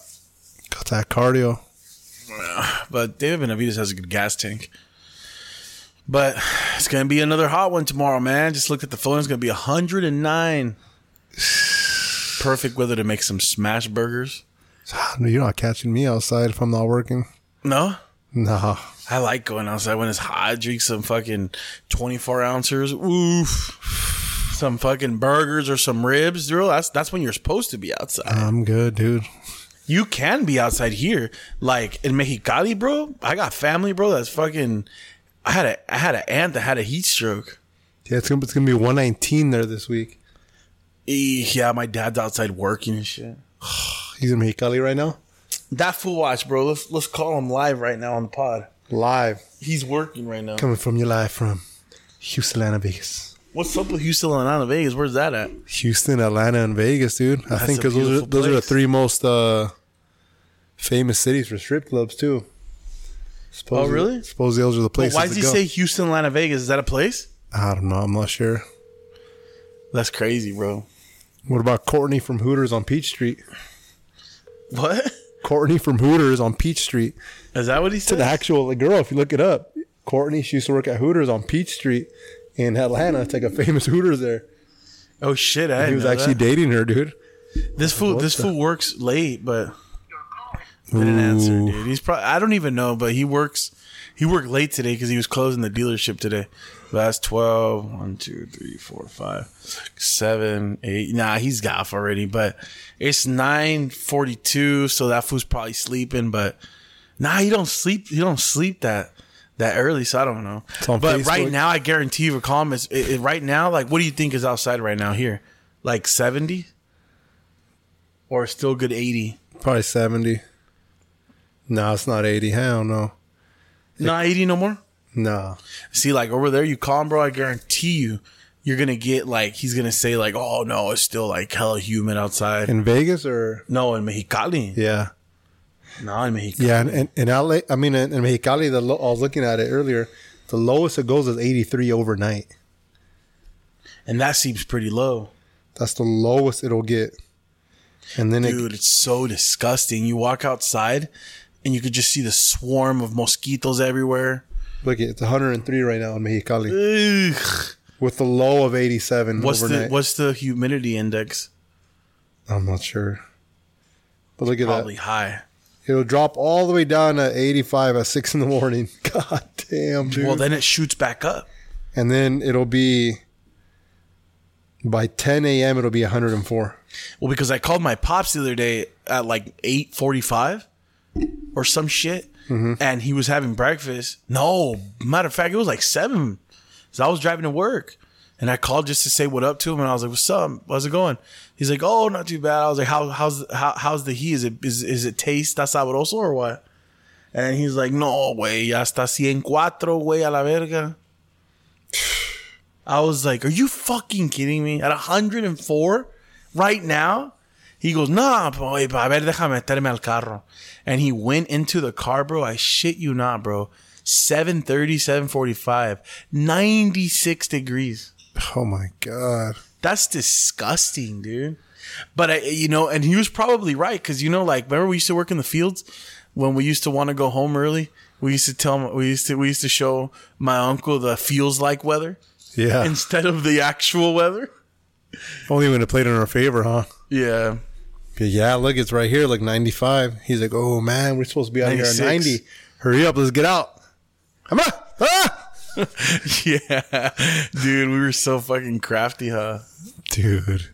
Speaker 2: Got that cardio.
Speaker 1: But David Benavidez has a good gas tank. But it's gonna be another hot one tomorrow, man. Just looked at the phone. It's gonna be 109. Perfect weather to make some smash burgers.
Speaker 2: You're not catching me outside if I'm not working.
Speaker 1: No,
Speaker 2: no.
Speaker 1: I like going outside when it's hot. Drink some fucking 24 ounces. Oof. Some fucking burgers or some ribs, bro. That's that's when you're supposed to be outside.
Speaker 2: I'm good, dude.
Speaker 1: you can be outside here, like in Mexicali, bro. I got family, bro. That's fucking. I had a I had an aunt that had a heat stroke.
Speaker 2: Yeah, it's gonna, it's gonna be 119 there this week.
Speaker 1: Yeah, my dad's outside working and shit.
Speaker 2: He's in Mexicali right now.
Speaker 1: That fool watch, bro. Let's let's call him live right now on the pod.
Speaker 2: Live.
Speaker 1: He's working right now.
Speaker 2: Coming from you live from Houston, Atlanta, Vegas.
Speaker 1: What's up with Houston Atlanta Vegas? Where's that at?
Speaker 2: Houston, Atlanta, and Vegas, dude. I think because those are those are the three most uh, famous cities for strip clubs too. Supposedly,
Speaker 1: Oh, really?
Speaker 2: Suppose those are the places.
Speaker 1: Why
Speaker 2: to
Speaker 1: does he
Speaker 2: go.
Speaker 1: say Houston, Atlanta, Vegas? Is that a place?
Speaker 2: I don't know. I'm not sure.
Speaker 1: That's crazy, bro.
Speaker 2: What about Courtney from Hooters on Peach Street?
Speaker 1: What?
Speaker 2: Courtney from Hooters on Peach Street.
Speaker 1: Is that what he
Speaker 2: an
Speaker 1: said?
Speaker 2: actual girl. If you look it up, Courtney. She used to work at Hooters on Peach Street in Atlanta. It's like a famous Hooters there.
Speaker 1: Oh shit! I
Speaker 2: He was actually
Speaker 1: that.
Speaker 2: dating her, dude.
Speaker 1: this fool. This
Speaker 2: the-
Speaker 1: fool works late, but didn't answer, dude. He's probably. I don't even know, but he works. He worked late today because he was closing the dealership today. That's 12, 1, 2, 3, 4, 5, 7, 8. Nah, he's off already, but it's 9.42, so that fool's probably sleeping, but nah, he don't sleep. He don't sleep that that early, so I don't know. But right now, I guarantee you, call him. Is, it, it- right now, like, what do you think is outside right now here? Like 70? Or still good 80?
Speaker 2: Probably seventy. No, it's not eighty. Hell no.
Speaker 1: Not 80 no more?
Speaker 2: No.
Speaker 1: See, like over there, you call him, bro. I guarantee you, you're gonna get like he's gonna say like, "Oh no, it's still like hella humid outside."
Speaker 2: In Vegas or
Speaker 1: no, in Mexicali.
Speaker 2: yeah.
Speaker 1: No, in Mexicali.
Speaker 2: Yeah, and in, in LA, I mean, in, in Mexicali, the low, I was looking at it earlier. The lowest it goes is 83 overnight.
Speaker 1: and that seems pretty low,
Speaker 2: That's the lowest it'll get. And then
Speaker 1: dude. It's so disgusting. You walk outside, and you could just see the swarm of mosquitoes everywhere.
Speaker 2: it look, it's 103 right now in Mexicali
Speaker 1: Ugh.
Speaker 2: with the low of 87
Speaker 1: What's
Speaker 2: overnight.
Speaker 1: the what's the humidity index?
Speaker 2: I'm not sure, but look at
Speaker 1: Probably
Speaker 2: that.
Speaker 1: Probably high.
Speaker 2: It'll drop all the way down to 85 at six in the morning. God damn, dude.
Speaker 1: Well, then it shoots back up.
Speaker 2: and then it'll be by 10 a.m. It'll be 104.
Speaker 1: Well, because I called my pops the other day at like eight forty-five or some shit, mm-hmm. and he was having breakfast. No, matter of fact, it was like seven. So I was driving to work, and I called just to say what up to him, and I was like, "What's up? How's it going?" He's like, "Oh, not too bad." I was like, "How how's how, how's the heat? Is it is is it taste está sabroso or what?" And he's like, "No, way, hasta cien cuatro, güey, a la verga." I was like, "Are you fucking kidding me?" At 104 right now? He goes, "Nah, boy, a ver, déjame meterme al carro." And he went into the car, bro. I shit you not, bro. 730, 745, 96 degrees.
Speaker 2: Oh my God.
Speaker 1: That's disgusting, dude. But I, you know, and he was probably right because you know, like, remember we used to work in the fields when we used to want to go home early. We used to tell him, we used to we used to show my uncle the feels like weather
Speaker 2: Yeah.
Speaker 1: instead of the actual weather.
Speaker 2: Only when it played in our favor, huh?
Speaker 1: Yeah,
Speaker 2: yeah, look, it's right here, like 95. He's like, oh man, we're supposed to be out here at 90. Hurry up, let's get out. Come on. Ah!
Speaker 1: yeah, dude, we were so fucking crafty, huh?
Speaker 2: Dude.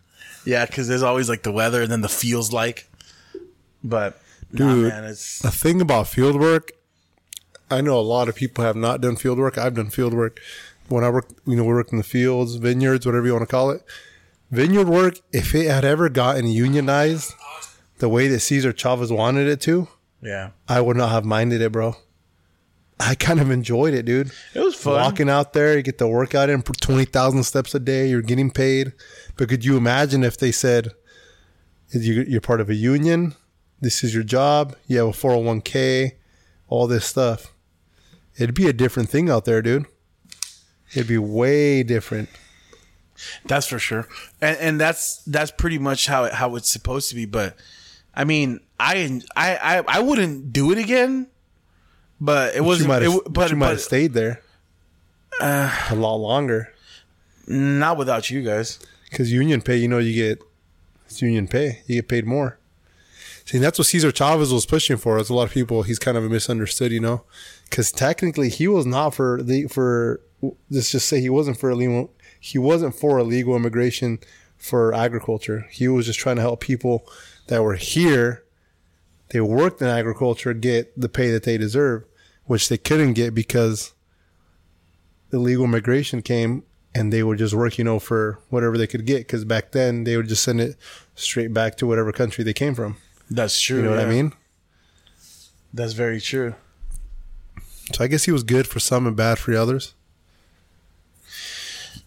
Speaker 1: Yeah, because there's always like the weather and then the feels like. But nah,
Speaker 2: Dude.
Speaker 1: man, it's
Speaker 2: The thing about field work, I know a lot of people have not done field work. I've done field work. when I work, you know, we worked in the fields, vineyards, whatever you want to call it. Vineyard work, if it had ever gotten unionized the way that Cesar Chavez wanted it to,
Speaker 1: Yeah.
Speaker 2: I would not have minded it, bro. I kind of enjoyed it, dude.
Speaker 1: It was fun.
Speaker 2: Walking out there, you get the workout in for 20,000 steps a day, you're getting paid. But could you imagine if they said, you're part of a union, this is your job, you have a 401k, all this stuff? It'd be a different thing out there, dude. It'd be way different.
Speaker 1: That's for sure, and and that's that's pretty much how it, how it's supposed to be. But I mean, I I I, I wouldn't do it again. But it wasn't.
Speaker 2: might have,
Speaker 1: but
Speaker 2: you might have
Speaker 1: Uh,
Speaker 2: stayed there a lot longer.
Speaker 1: not without you guys.
Speaker 2: Because union pay, you know, you get it's union pay. You get paid more. See, that's what Cesar Chavez was pushing for. As a lot of people, he's kind of misunderstood, you know, because technically he was not for the for. Let's just say he wasn't for illegal. He wasn't for illegal immigration for agriculture. He was just trying to help people that were here. They worked in agriculture get the pay that they deserve, which they couldn't get because illegal immigration came and they would just work, you know, for whatever they could get. Because back then they would just send it straight back to whatever country they came from.
Speaker 1: That's true.
Speaker 2: You know what I mean?
Speaker 1: That's very true.
Speaker 2: So I guess he was good for some and bad for others.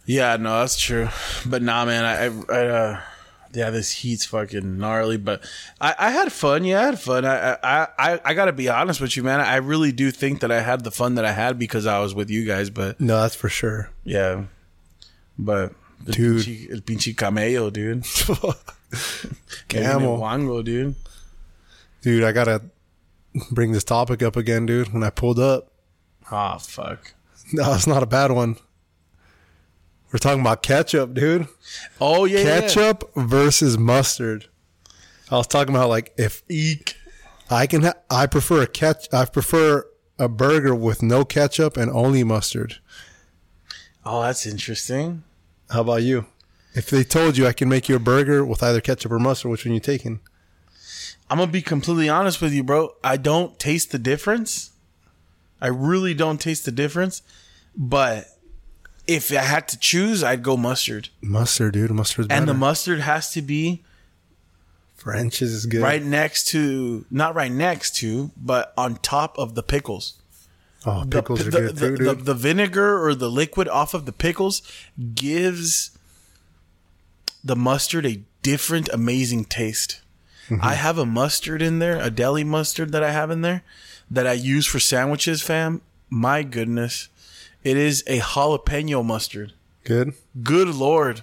Speaker 1: Yeah, no, that's true. But nah, man, I, I, I uh, yeah, this heat's fucking gnarly. But I, I had fun. Yeah, I had fun. I, I, I, I gotta be honest with you, man. I really do think that I had the fun that I had because I was with you guys. But
Speaker 2: No, that's for sure.
Speaker 1: yeah, but el
Speaker 2: Dude.
Speaker 1: pinche, el pinche camello, dude,
Speaker 2: Camel.
Speaker 1: wango, dude.
Speaker 2: Dude, I gotta bring this topic up again, dude. When I pulled up,
Speaker 1: Oh fuck.
Speaker 2: no, it's not a bad one. We're talking about ketchup, dude.
Speaker 1: Oh yeah, yeah.
Speaker 2: Ketchup versus mustard. I was talking about like if
Speaker 1: Eek.
Speaker 2: I can, ha- I prefer a ketch. I prefer a burger with no ketchup and only mustard.
Speaker 1: Oh, that's interesting.
Speaker 2: How about you? If they told you I can make you a burger with either ketchup or mustard, which one you taking?
Speaker 1: I'm gonna be completely honest with you, bro. I don't taste the difference. I really don't taste the difference. But if I had to choose, I'd go mustard.
Speaker 2: Mustard, dude. Mustard's better.
Speaker 1: And the mustard has to be
Speaker 2: French's is good.
Speaker 1: right next to, not right next to, but on top of the pickles.
Speaker 2: Oh,
Speaker 1: The-
Speaker 2: pickles are
Speaker 1: the,
Speaker 2: good
Speaker 1: the,
Speaker 2: too,
Speaker 1: the,
Speaker 2: dude.
Speaker 1: the vinegar or the liquid off of the pickles gives the mustard a different, amazing taste.
Speaker 2: Mm-hmm.
Speaker 1: I have a mustard in there, a deli mustard that I have in there that I use for sandwiches, fam. My goodness. It is a jalapeno mustard.
Speaker 2: good.
Speaker 1: Good lord.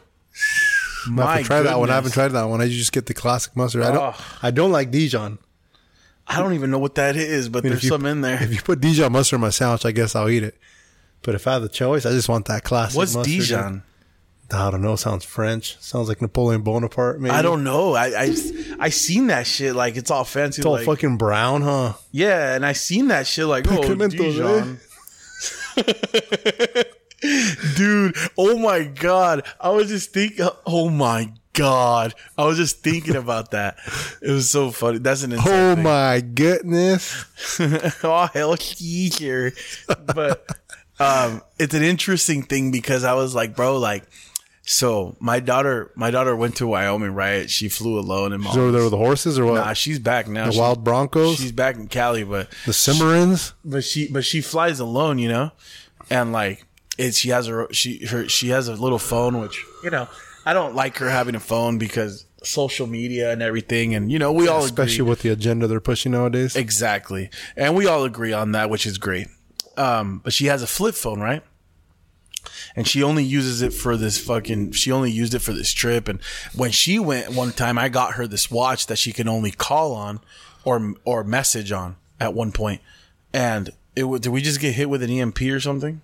Speaker 2: I
Speaker 1: My
Speaker 2: haven't tried that one. I haven't tried that one. I just get the classic mustard. I don't.
Speaker 1: Oh.
Speaker 2: I don't like Dijon.
Speaker 1: I don't even know what that is, but
Speaker 2: I mean,
Speaker 1: there's
Speaker 2: you-
Speaker 1: some in there.
Speaker 2: If you put Dijon mustard in my sandwich, I guess I'll eat it. But if I have the choice, I just want that classic.
Speaker 1: What's
Speaker 2: mustard.
Speaker 1: Dijon?
Speaker 2: I don't know. Sounds French. Sounds like Napoleon Bonaparte. Maybe.
Speaker 1: I don't know. I, I I seen that shit like it's all fancy.
Speaker 2: It's all
Speaker 1: like,
Speaker 2: fucking brown, huh?
Speaker 1: Yeah, and I seen that shit like oh
Speaker 2: eh?
Speaker 1: Dijon. Dude, oh my god. I was just thinking oh my god. I was just thinking about that. It was so funny. That's an
Speaker 2: Oh
Speaker 1: thing.
Speaker 2: my goodness!
Speaker 1: oh hell yeah. But um it's an interesting thing because I was like, bro, like so my daughter my daughter went to Wyoming, right? She flew alone and
Speaker 2: Is over there with the horses or what?
Speaker 1: Nah, she's back now.
Speaker 2: the
Speaker 1: She-
Speaker 2: wild Broncos,
Speaker 1: She's back in Cali, but
Speaker 2: the Cimarrons.
Speaker 1: but she but she flies alone, you know, and like it. She has her she her she has a little phone, which you know I don't like her having a phone because social media and everything, and you know we all
Speaker 2: especially
Speaker 1: agree.
Speaker 2: with the agenda they're pushing nowadays.
Speaker 1: exactly, and we all agree on that, which is great. Um, but she has a flip phone, right? And she only uses it for this fucking. She only used it for this trip. And when she went one time, I got her this watch that she can only call on, or or message on at one point. And it. Did we just get hit with an EMP or something?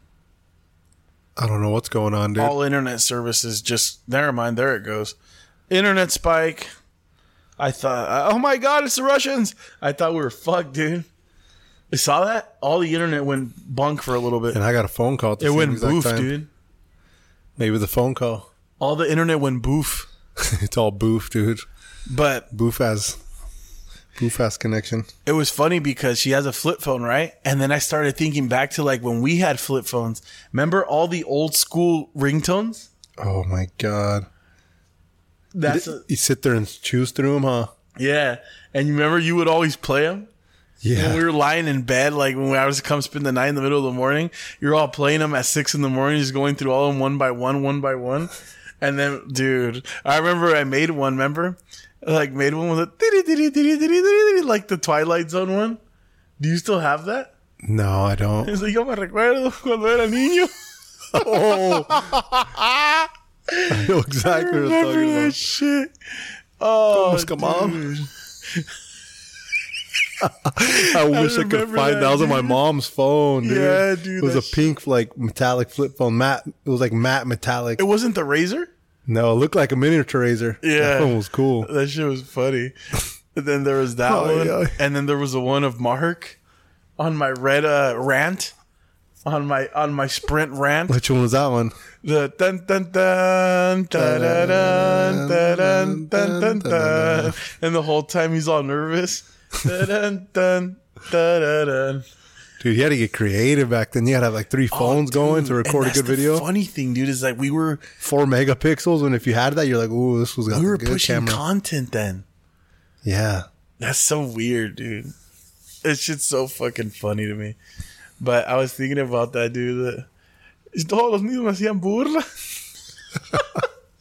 Speaker 2: I don't know what's going on, dude.
Speaker 1: All internet services just. Never mind. There it goes. Internet spike. I thought. Oh my god! It's the Russians. I thought we were fucked, dude. You saw that? All the internet went bunk for a little bit.
Speaker 2: and I got a phone call.
Speaker 1: It went boof,
Speaker 2: time.
Speaker 1: dude.
Speaker 2: Maybe the phone call.
Speaker 1: All the internet went boof.
Speaker 2: it's all boof, dude.
Speaker 1: But
Speaker 2: Boof has Poo fast connection.
Speaker 1: it was funny because she has a flip phone, right? And then I started thinking back to like when we had flip phones. Remember all the old school ringtones?
Speaker 2: Oh my god.
Speaker 1: That's a,
Speaker 2: You sit there and choose through them, huh?
Speaker 1: yeah. And you remember you would always play them
Speaker 2: Yeah.
Speaker 1: when we were lying in bed, like when I was to come spend the night in the middle of the morning. You're all playing them at six in the morning, just going through all of them one by one, one by one. And then, dude, I remember I made one. Remember, like made one with a like the Twilight Zone one. Do you still have that?
Speaker 2: no, I don't.
Speaker 1: Es like, yo me recuerdo cuando era niño.
Speaker 2: Oh. I know exactly what I'm
Speaker 1: Remember
Speaker 2: talking
Speaker 1: that
Speaker 2: about.
Speaker 1: shit? Oh,
Speaker 2: come on. I wish I, I
Speaker 1: could
Speaker 2: find
Speaker 1: that.
Speaker 2: that. was on my mom's phone. Dude.
Speaker 1: Yeah, dude.
Speaker 2: It was a pink, like metallic flip phone. Matte. It was like matte metallic.
Speaker 1: It wasn't the Razr.
Speaker 2: No, it looked like a miniature Razr.
Speaker 1: Yeah,
Speaker 2: that one was cool.
Speaker 1: That shit was funny. And then there was that
Speaker 2: oh,
Speaker 1: one,
Speaker 2: yeah.
Speaker 1: and then there was the one of Mark on my red uh, rant, on my on my sprint rant.
Speaker 2: Which one was that one?
Speaker 1: The dun dun dun dun dun dun dun dun, and the whole time he's all nervous. Dun dun dun.
Speaker 2: Dude, you had to get creative back then. You had to have like three oh, phones going to
Speaker 1: Oh,
Speaker 2: record a good
Speaker 1: the
Speaker 2: video.
Speaker 1: Funny thing, dude, is like we were
Speaker 2: Four megapixels, and if you had that, you're like, "Ooh, this was
Speaker 1: we
Speaker 2: a good thing.
Speaker 1: We were pushing
Speaker 2: camera."
Speaker 1: content then.
Speaker 2: yeah,
Speaker 1: That's so weird, dude. It's just so fucking funny to me. But I was thinking about that, dude. That "Y todos los niños me hacían burla.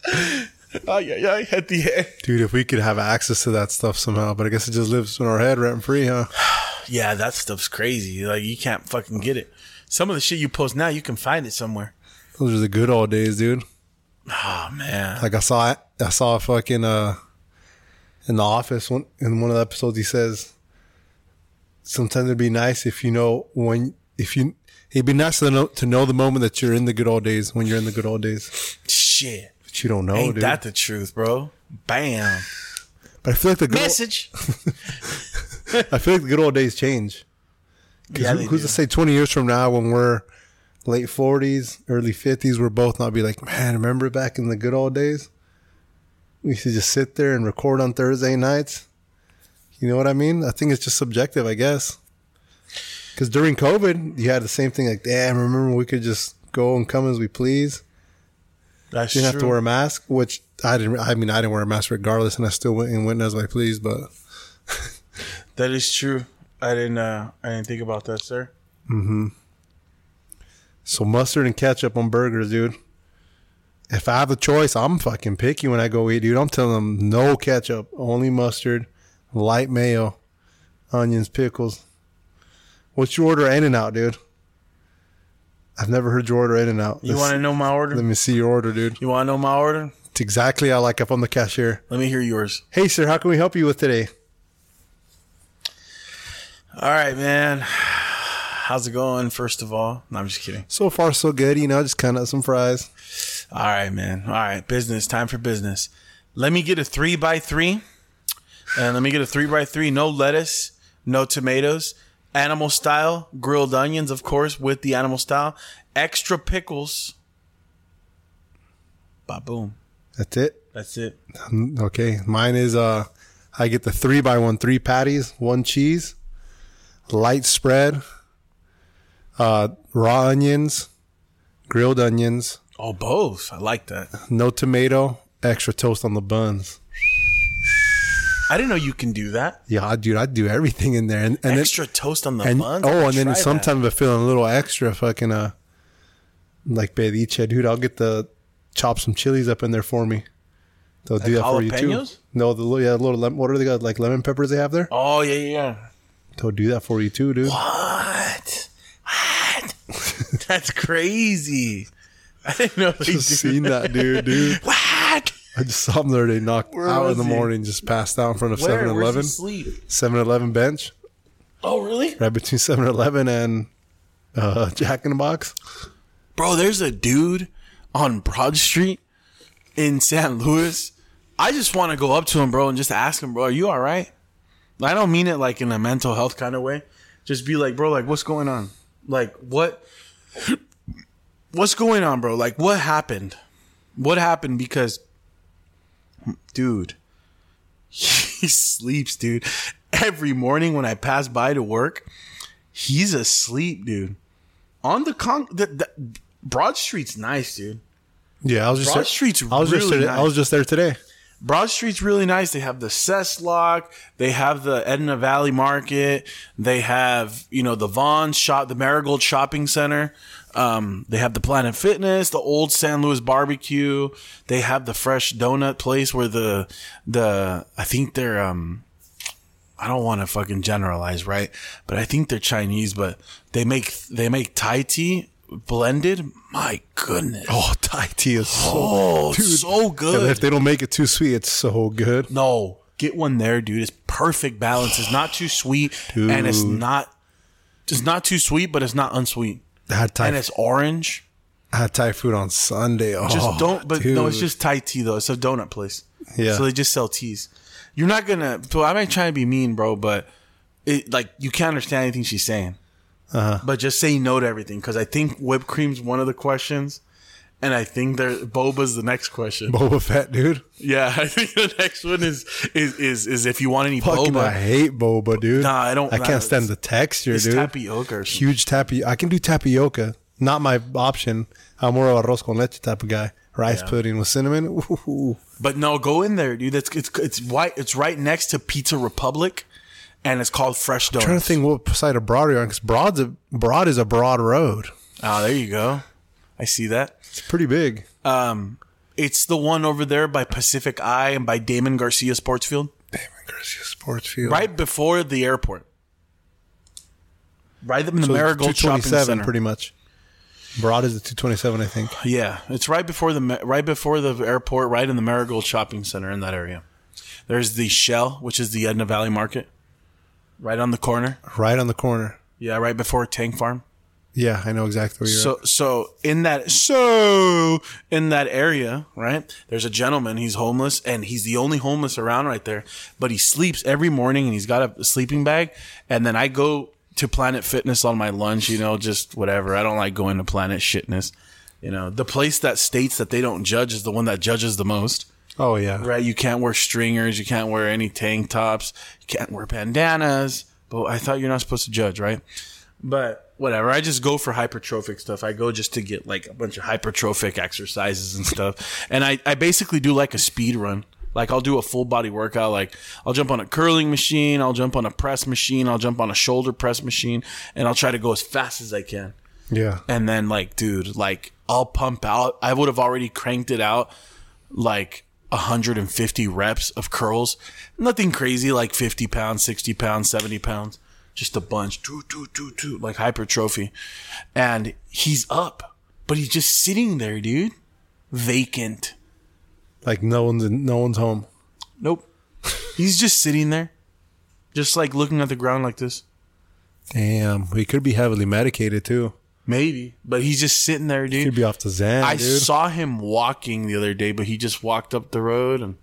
Speaker 1: ay, ay, ay, at the end.
Speaker 2: dude. If we could have access to that stuff somehow, but I guess it just lives in our head rent free, huh?
Speaker 1: Yeah, that stuff's crazy. Like you can't fucking get it. Some of the shit you post now, you can find it somewhere.
Speaker 2: Those are the good old days, dude.
Speaker 1: Oh man.
Speaker 2: Like I saw, it. I saw a fucking uh, in the office one in one of the episodes. He says, sometimes it'd be nice if you know when if you. It'd be nice to know to know the moment that you're in the good old days when you're in the good old days,
Speaker 1: Shit.
Speaker 2: But you don't know,
Speaker 1: Ain't
Speaker 2: dude.
Speaker 1: that the truth, bro? Bam.
Speaker 2: but I feel like the good old,
Speaker 1: Message.
Speaker 2: I feel like the good old days change.
Speaker 1: Yeah,
Speaker 2: who- who's
Speaker 1: do.
Speaker 2: to say 20 years from now when we're late 40s, early 50s, we're both not be like, man, remember back in the good old days? We used to just sit there and record on Thursday nights. You know what I mean? I think it's just subjective, I guess. Because during COVID, you had the same thing like, damn, remember we could just go and come as we please?
Speaker 1: That's
Speaker 2: Didn't
Speaker 1: true.
Speaker 2: have to wear a mask, which I didn't, I mean, I didn't wear a mask regardless, and I still went and went as I pleased, but
Speaker 1: that is true. I didn't. uh I didn't think about that, sir. Mm-hmm.
Speaker 2: So mustard and ketchup on burgers, dude. If I have a choice, I'm fucking picky when I go eat, dude. I'm telling them no ketchup, only mustard, light mayo, onions, pickles. What's your order in and out, dude? I've never heard your order in and out.
Speaker 1: You want to know my order?
Speaker 2: Let me see your order, dude.
Speaker 1: You want to know my order?
Speaker 2: It's exactly how I like if I'm the cashier.
Speaker 1: Let me hear yours.
Speaker 2: Hey, sir, how can we help you with today?
Speaker 1: All right, man. How's it going? First of all, no, I'm just kidding.
Speaker 2: So far, so good. You know, just kind of some fries.
Speaker 1: All right, man. All right, business. Time for business. Let me get a three by three, and let me get a three by three. No lettuce, no tomatoes. Animal style grilled onions, of course, with the animal style. Extra pickles. Ba boom.
Speaker 2: That's it.
Speaker 1: That's it.
Speaker 2: Okay, mine is uh, I get the three by one, three patties, one cheese, light spread, uh, raw onions, grilled onions,
Speaker 1: Oh, both. I like that.
Speaker 2: no tomato, extra toast on the buns.
Speaker 1: I didn't know you can do that.
Speaker 2: Yeah, dude, I do everything in there, and and
Speaker 1: Extra toast on the
Speaker 2: and
Speaker 1: buns.
Speaker 2: Oh, and then sometimes if feeling a little extra, fucking uh, like pediche, dude, I'll get the chop some chilies up in there for me. They'll do
Speaker 1: Like
Speaker 2: that for you too. No, the little yeah, little what are they got? Like lemon peppers they have there.
Speaker 1: Oh yeah, yeah. yeah.
Speaker 2: They'll do that for you too, dude.
Speaker 1: What? What? That's crazy. I didn't know
Speaker 2: Just seen that dude, dude.
Speaker 1: What?
Speaker 2: I just saw him the other day knocked
Speaker 1: Where
Speaker 2: out in the
Speaker 1: he?
Speaker 2: morning, just passed out in front of
Speaker 1: Where?
Speaker 2: 7
Speaker 1: Where's
Speaker 2: Eleven.
Speaker 1: he sleep?
Speaker 2: 7 Eleven bench,
Speaker 1: Oh really?
Speaker 2: right between 7 Eleven and uh, Jack in the Box.
Speaker 1: Bro, there's a dude on Broad Street in San Luis. I just want to go up to him, bro, and just ask him, bro, are you all right? I don't mean it like in a mental health kind of way. Just be like, bro, like what's going on? Like what? What's going on, bro? Like what happened? What happened? Because, dude, he sleeps, dude. every morning when I pass by to work, he's asleep, dude. On the con, the, the Broad Street's nice, dude.
Speaker 2: Yeah, I was just
Speaker 1: Broad Street's
Speaker 2: I was just
Speaker 1: really
Speaker 2: there, I was just there today.
Speaker 1: Broad Street's really nice. They have the Cesslock. They have the Edna Valley Market. They have, you know, the Vaughn shop, the Marigold Shopping Center. Um, they have the Planet Fitness, the old San Luis barbecue. They have the fresh donut place where the, the, I think they're, um, I don't want to fucking generalize, right? But I think they're Chinese, but they make, they make Thai tea blended. My goodness.
Speaker 2: Oh, Thai tea is so
Speaker 1: Oh,
Speaker 2: dude.
Speaker 1: so
Speaker 2: And
Speaker 1: good.
Speaker 2: if they don't make it too sweet, it's so good.
Speaker 1: No, get one there, dude. It's perfect balance. It's not too sweet, and it's not. It's not too sweet, but it's not unsweet,
Speaker 2: had Thai,
Speaker 1: and it's orange.
Speaker 2: I had Thai food on Sunday. Oh,
Speaker 1: Just don't. But no, it's just Thai tea though. It's a donut place.
Speaker 2: Yeah.
Speaker 1: So they just sell teas. You're not gonna. So I'm not trying to be mean, bro, but it like you can't understand anything she's saying.
Speaker 2: Uh-huh.
Speaker 1: But just say no to everything because I think whipped cream's one of the questions, and I think there boba's the next question.
Speaker 2: Boba Fett, dude.
Speaker 1: Yeah, I think the next one is is is, is if you want any
Speaker 2: Fucking,
Speaker 1: boba.
Speaker 2: I hate boba, dude.
Speaker 1: Nah, I don't-
Speaker 2: I
Speaker 1: nah,
Speaker 2: can't stand the texture,
Speaker 1: It's
Speaker 2: dude.
Speaker 1: tapioca or.
Speaker 2: Huge tapioca. I can do tapioca. Not my option. I'm more of a arroz con leche type of guy. Rice pudding with cinnamon. Ooh.
Speaker 1: But no, go in there, dude. It's it's it's white. It's right next to Pizza Republic, and it's called Fresh Donuts.
Speaker 2: trying to think what side of Broad you're on because Broad's a, Broad is a broad road.
Speaker 1: Oh, there you go. I see that.
Speaker 2: It's pretty big.
Speaker 1: Um, it's the one over there by Pacific Eye and by Damon Garcia Sports Field,
Speaker 2: Damon Garcia Sports Field.
Speaker 1: right before the airport. Right in the
Speaker 2: So
Speaker 1: Marigold Shopping
Speaker 2: 227
Speaker 1: Center.
Speaker 2: pretty much. Broad is the 227, I think.
Speaker 1: Yeah, it's right before the right before the airport, right in the Marigold Shopping Center in that area. There's the Shell, which is the Edna Valley Market, right on the corner.
Speaker 2: Right on the corner.
Speaker 1: Yeah, right before Tank Farm.
Speaker 2: Yeah, I know exactly where you're
Speaker 1: So so in that so in that area, right? There's a gentleman. He's homeless, and he's the only homeless around right there. But he sleeps every morning, and he's got a sleeping bag. And then I go to Planet Fitness on my lunch. You know, just whatever. I don't like going to Planet Shitness. You know, the place that states that they don't judge is the one that judges the most.
Speaker 2: Oh, yeah.
Speaker 1: Right? You can't wear stringers. You can't wear any tank tops. You can't wear bandanas. But I thought you're not supposed to judge, right? But whatever. I just go for hypertrophic stuff. I go just to get like a bunch of hypertrophic exercises and stuff. And I, I basically do like a speed run. Like I'll do a full body workout. Like I'll jump on a curling machine. I'll jump on a press machine. I'll jump on a shoulder press machine. And I'll try to go as fast as I can.
Speaker 2: Yeah.
Speaker 1: And then like, dude, like I'll pump out. I would have already cranked it out like 150 reps of curls. Nothing crazy like 50 pounds, 60 pounds, 70 pounds. Just a bunch. Toot, toot, toot, toot, like hypertrophy. And he's up, but he's just sitting there, dude. Vacant.
Speaker 2: Like no one's in, no one's home.
Speaker 1: Nope. He's just sitting there. Just like looking at the ground like this.
Speaker 2: Damn. He could be heavily medicated too.
Speaker 1: Maybe. But he's just sitting there, dude.
Speaker 2: He could be off the Zan,
Speaker 1: I
Speaker 2: dude.
Speaker 1: saw him walking the other day, but he just walked up the road and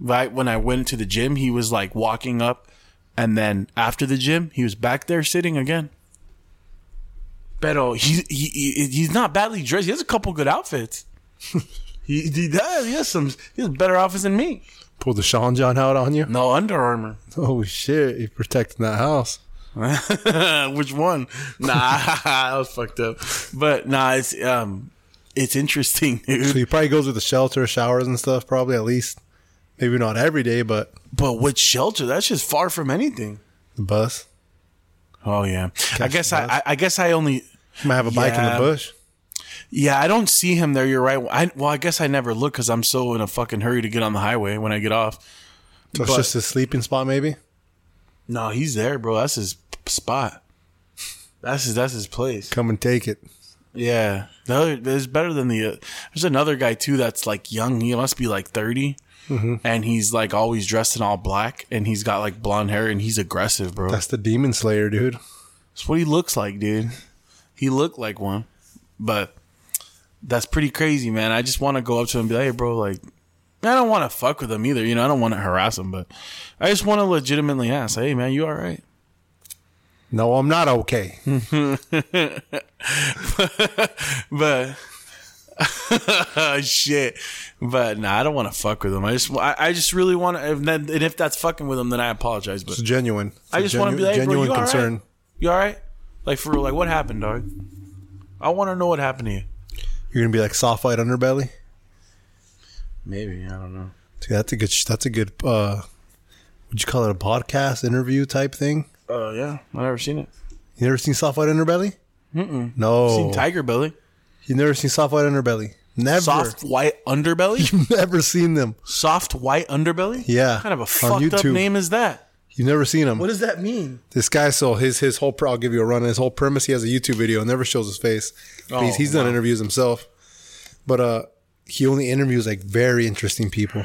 Speaker 1: right when I went to the gym, he was like walking up and then after the gym, he was back there sitting again. Pero he, he, he he's not badly dressed. He has a couple good outfits. he, he does. He has some he has better outfits than me.
Speaker 2: Pull the Sean John out on you.
Speaker 1: No Under Armour.
Speaker 2: Oh shit! He's protecting that house.
Speaker 1: Which one? Nah, I was fucked up. But nah, it's um it's interesting, dude.
Speaker 2: So he probably goes with the shelter, showers and stuff. Probably at least, maybe not every day, but
Speaker 1: But which shelter? That's just far from anything.
Speaker 2: the bus.
Speaker 1: Oh yeah. I guess I. I I guess I only
Speaker 2: He might have a bike in
Speaker 1: Yeah.
Speaker 2: the bush.
Speaker 1: yeah I don't see him there. You're right. I well I guess I never look because I'm so in a fucking hurry to get on the highway when I get off.
Speaker 2: So
Speaker 1: But-
Speaker 2: just a sleeping spot, maybe.
Speaker 1: No, he's there, bro. That's his spot. That's his that's his place.
Speaker 2: Come and take it.
Speaker 1: Yeah, the other there's better than the. Uh, there's another guy too that's like young. He must be like 30
Speaker 2: Mm-hmm.
Speaker 1: and he's like always dressed in all black, and he's got like blonde hair, and he's aggressive, bro.
Speaker 2: That's the Demon Slayer, dude.
Speaker 1: That's what he looks like, dude. He looked like one, but that's pretty crazy, man. I just want to go up to him and be like, "Hey, bro, like." I don't want to fuck with him either, you know. I don't want to harass him, but I just want to legitimately ask, "Hey, man, you all right?"
Speaker 2: No, I'm not okay.
Speaker 1: but Shit, but nah, I don't want to fuck with them. I just, I, I just really want to. And, then- and if that's fucking with them, then I apologize. But
Speaker 2: It's genuine. It's
Speaker 1: I just want to be like, hey, bro,
Speaker 2: genuine
Speaker 1: you all right?
Speaker 2: concern.
Speaker 1: You all right? Like for real, like what happened, dog? I want to know what happened to you.
Speaker 2: You're gonna be like soft white underbelly.
Speaker 1: Maybe I don't know.
Speaker 2: Dude, that's a good. That's a good. uh Would you call it a podcast interview type thing?
Speaker 1: Uh, yeah, I've never seen it.
Speaker 2: You never seen soft white underbelly? Mm-mm. No.
Speaker 1: Seen TigerBelly,
Speaker 2: You never seen soft white underbelly? Never.
Speaker 1: soft white underbelly, You've
Speaker 2: Never seen them.
Speaker 1: soft white underbelly.
Speaker 2: Yeah,
Speaker 1: What kind of a
Speaker 2: on
Speaker 1: fucked up
Speaker 2: YouTube.
Speaker 1: name is that?
Speaker 2: You've never seen them.
Speaker 1: What does that mean?
Speaker 2: This guy, so his his whole pro, I'll give you a run. His whole premise, he has a YouTube video, and never shows his face. But he's,
Speaker 1: Oh,
Speaker 2: he's done
Speaker 1: wow.
Speaker 2: interviews himself, but uh, he only interviews like very interesting people.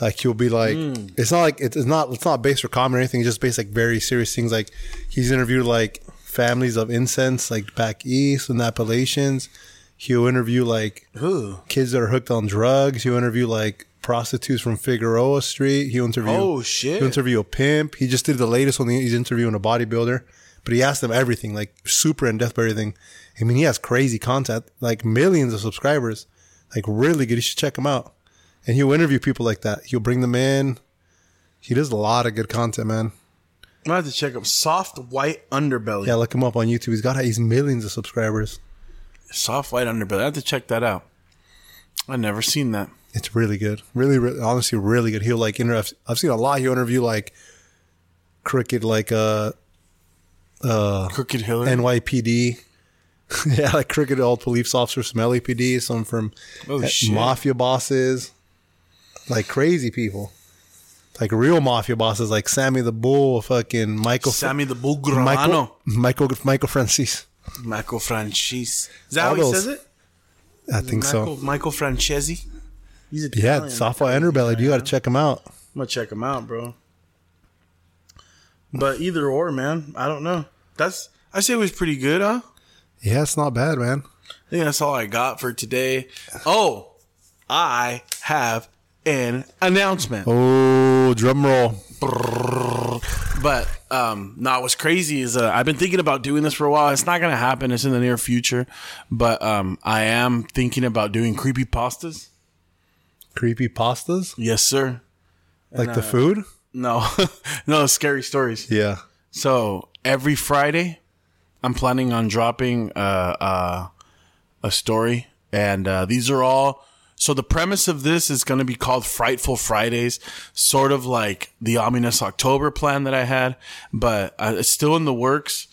Speaker 2: Like he'll be like,
Speaker 1: Hmm.
Speaker 2: it's not like it's not it's not based for comedy or anything. It's just based like very serious things. Like he's interviewed like families of incense, like back east in the Appalachians. He'll interview like
Speaker 1: Ooh.
Speaker 2: kids that are hooked on drugs. He'll interview like prostitutes from Figueroa Street. He'll interview
Speaker 1: Oh, shit.
Speaker 2: He'll interview a pimp. He just did the latest one. He's interviewing a bodybuilder, but he asked them everything, like super in depth everything. I mean, he has crazy content, like millions of subscribers, like really good. You should check him out. And he'll interview people like that. He'll bring them in. He does a lot of good content, man.
Speaker 1: I'm have to check him. soft white underbelly.
Speaker 2: Yeah, look him up on YouTube. He's got he's millions of subscribers.
Speaker 1: Soft white underbelly. I have to check that out. I never seen that.
Speaker 2: It's really good. Really, really honestly, really good. He'll like inter- I've, seen a lot. He'll interview like crooked, like uh, uh,
Speaker 1: Crooked Hillary.
Speaker 2: NYPD. yeah, like crooked old police officers from LAPD, some from
Speaker 1: Oh,
Speaker 2: uh, mafia bosses, like crazy people, like real mafia bosses, like Sammy the Bull, fucking Michael,
Speaker 1: Sammy the Bull
Speaker 2: Michael. Michael, Michael Francis.
Speaker 1: Michael Franchise. Is that
Speaker 2: All
Speaker 1: how he
Speaker 2: those-
Speaker 1: says it?
Speaker 2: I think
Speaker 1: Michael,
Speaker 2: so.
Speaker 1: Michael Franzese. He's
Speaker 2: Yeah,
Speaker 1: Italian.
Speaker 2: soft white underbelly. You got to check him out.
Speaker 1: I'm gonna check him out, bro. But either or, man. I don't know. That's I say it was pretty good, huh?
Speaker 2: Yeah, it's not bad, man.
Speaker 1: I think that's all I got for today. Oh, I have an announcement.
Speaker 2: Oh, drum roll.
Speaker 1: But um, no, what's crazy is uh, I've been thinking about doing this for a while. It's not gonna happen. It's in the near future. But um, I am thinking about doing creepy pastas.
Speaker 2: Creepy pastas,
Speaker 1: Yes, sir.
Speaker 2: like
Speaker 1: uh,
Speaker 2: the food.
Speaker 1: No, no scary stories.
Speaker 2: Yeah.
Speaker 1: So every Friday, I'm planning on dropping uh, uh, a story, and uh, these are all. So the premise of this is going to be called Frightful Fridays, sort of like the ominous October plan that I had, but uh, it's still in the works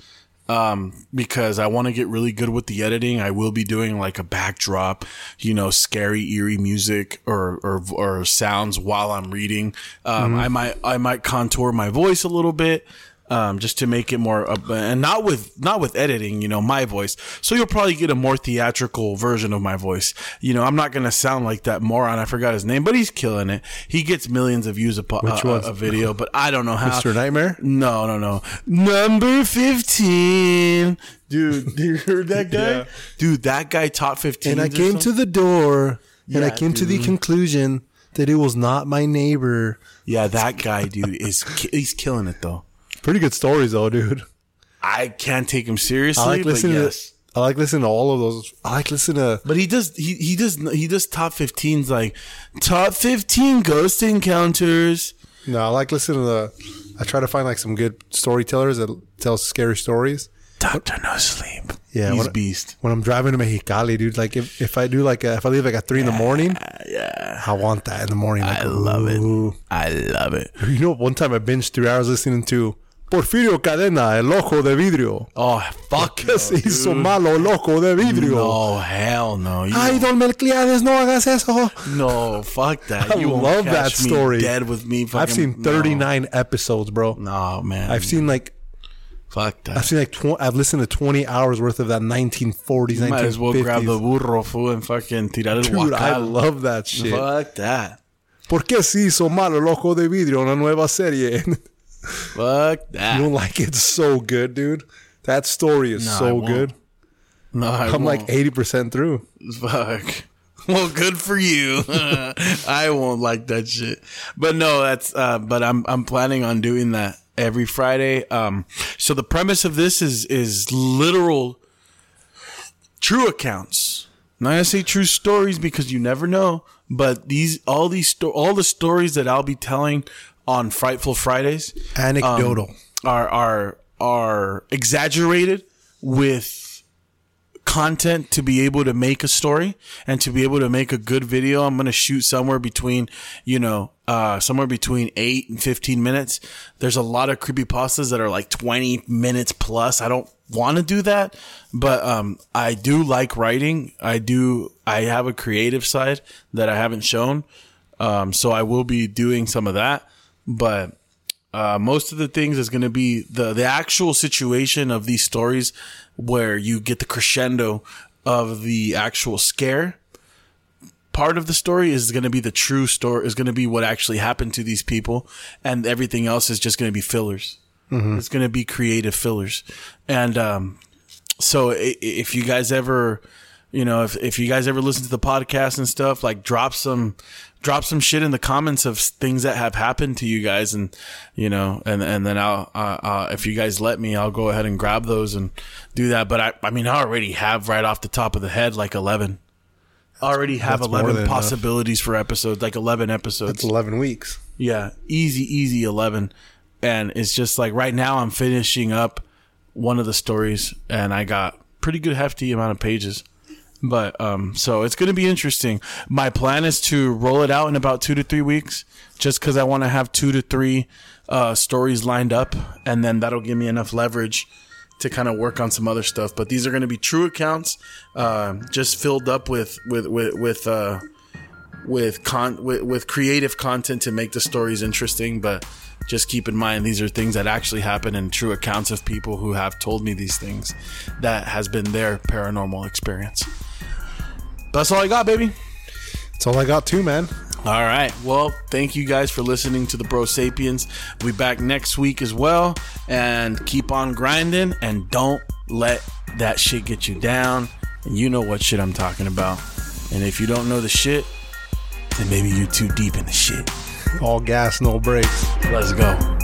Speaker 1: um, because I want to get really good with the editing. I will be doing like a backdrop, you know, scary, eerie music or or, or sounds while I'm reading. Um, I might I might contour my voice a little bit. Um, just to make it more, uh, and not with not with editing, you know, my voice. So you'll probably get a more theatrical version of my voice. You know, I'm not gonna sound like that moron. I forgot his name, but he's killing it. He gets millions of views a, po-
Speaker 2: Which
Speaker 1: a, a, video, but I don't know how.
Speaker 2: Mr. Nightmare?
Speaker 1: No, no, no. Number 15. Dude, you heard that guy?
Speaker 2: Yeah.
Speaker 1: Dude, that guy top 15.
Speaker 2: And I came to the door and I
Speaker 1: Yeah,
Speaker 2: came to the conclusion that it was not my neighbor.
Speaker 1: Yeah, that guy, dude, is he's killing it though.
Speaker 2: Pretty good stories though, dude.
Speaker 1: I can't take him seriously,
Speaker 2: I like
Speaker 1: but
Speaker 2: listening
Speaker 1: yes.
Speaker 2: to I like listening to all of those. I like listening to
Speaker 1: But he does he, he does he does top 15s like top 15 ghost encounters.
Speaker 2: no, I like listening to the I try to find like some good storytellers that tell scary stories.
Speaker 1: Doctor No Sleep.
Speaker 2: Yeah,
Speaker 1: he's
Speaker 2: when-
Speaker 1: beast.
Speaker 2: When I'm driving to Mexicali, dude, like if, if I do like a, if I leave like at three in the morning,
Speaker 1: Yeah.
Speaker 2: I want that in the morning. Like,
Speaker 1: I love it. I love it.
Speaker 2: You know, one time I binged three hours listening to Porfirio Cadena, El Loco de Vidrio.
Speaker 1: Oh, fuck.
Speaker 2: ¿Qué se hizo malo, loco de vidrio?
Speaker 1: No, hell no. You
Speaker 2: Ay, don Melquiades, no hagas eso.
Speaker 1: No, fuck that.
Speaker 2: I
Speaker 1: You won't
Speaker 2: love that story.
Speaker 1: Dead with me. Fucking,
Speaker 2: I've seen 39 episodes, bro.
Speaker 1: No, no man.
Speaker 2: I've seen like
Speaker 1: fuck
Speaker 2: I've
Speaker 1: that.
Speaker 2: seen like tw- I've listened to 20 hours worth of that 1940s,
Speaker 1: You might as well
Speaker 2: 1950s.
Speaker 1: grab the burro fool and fucking tirar el
Speaker 2: Dude, I love that shit.
Speaker 1: Fuck that.
Speaker 2: ¿Por qué se hizo malo loco de vidrio una nueva serie?
Speaker 1: Fuck that.
Speaker 2: You don't like it so good, dude. That story is
Speaker 1: No, I
Speaker 2: so good.
Speaker 1: no, I
Speaker 2: I'm like
Speaker 1: won't.
Speaker 2: 80% through.
Speaker 1: Fuck. Well, good for you. I won't like that shit. But no, that's uh but I'm I'm planning on doing that every Friday. Um so the premise of this is is literal true accounts. not gonna say true stories because you never know. But these all these sto- all the stories that I'll be telling on Frightful Fridays
Speaker 2: Anecdotal.
Speaker 1: um, are are are exaggerated with content to be able to make a story and to be able to make a good video. I'm gonna shoot somewhere between you know uh, somewhere between eight and 15 minutes. There's a lot of creepy pastas that are like 20 minutes plus. I don't want to do that, but um, I do like writing. I do. I have a creative side that I haven't shown, um, so I will be doing some of that. But uh, most of the things is going to be the the actual situation of these stories where you get the crescendo of the actual scare part of the story is going to be the true story is going to be what actually happened to these people and everything else is just going to be fillers. It's going to be creative fillers. And um so if you guys ever you know if, if you guys ever listen to the podcast and stuff like drop some drop some shit in the comments of things that have happened to you guys and you know and and then i'll uh, uh, if you guys let me i'll go ahead and grab those and do that but i i mean i already have right off the top of the head like 11 already have
Speaker 2: that's
Speaker 1: 11
Speaker 2: than enough.
Speaker 1: possibilities for episodes like 11 episodes
Speaker 2: It's 11 weeks.
Speaker 1: yeah, easy, easy 11. And it's just like right now I'm finishing up one of the stories and I got pretty good hefty amount of pages. But um so it's going to be interesting. My plan is to roll it out in about 2 to 3 weeks just cuz I want to have 2 to 3 uh stories lined up and then that'll give me enough leverage to kind of work on some other stuff. But these are going to be true accounts uh, just filled up with with with with uh with con with, with creative content to make the stories interesting but just keep in mind these are things that actually happen and true accounts of people who have told me these things that has been their paranormal experience that's all i got baby.
Speaker 2: That's all I got too, man.
Speaker 1: all right. Well thank you guys for listening to the Bro Sapienz. We'll be back next week as well. And keep on grinding and don't let that shit get you down. And you know what shit i'm talking about. And if you don't know the shit then maybe you're too deep in the shit.
Speaker 2: All gas, no brakes.
Speaker 1: Let's go.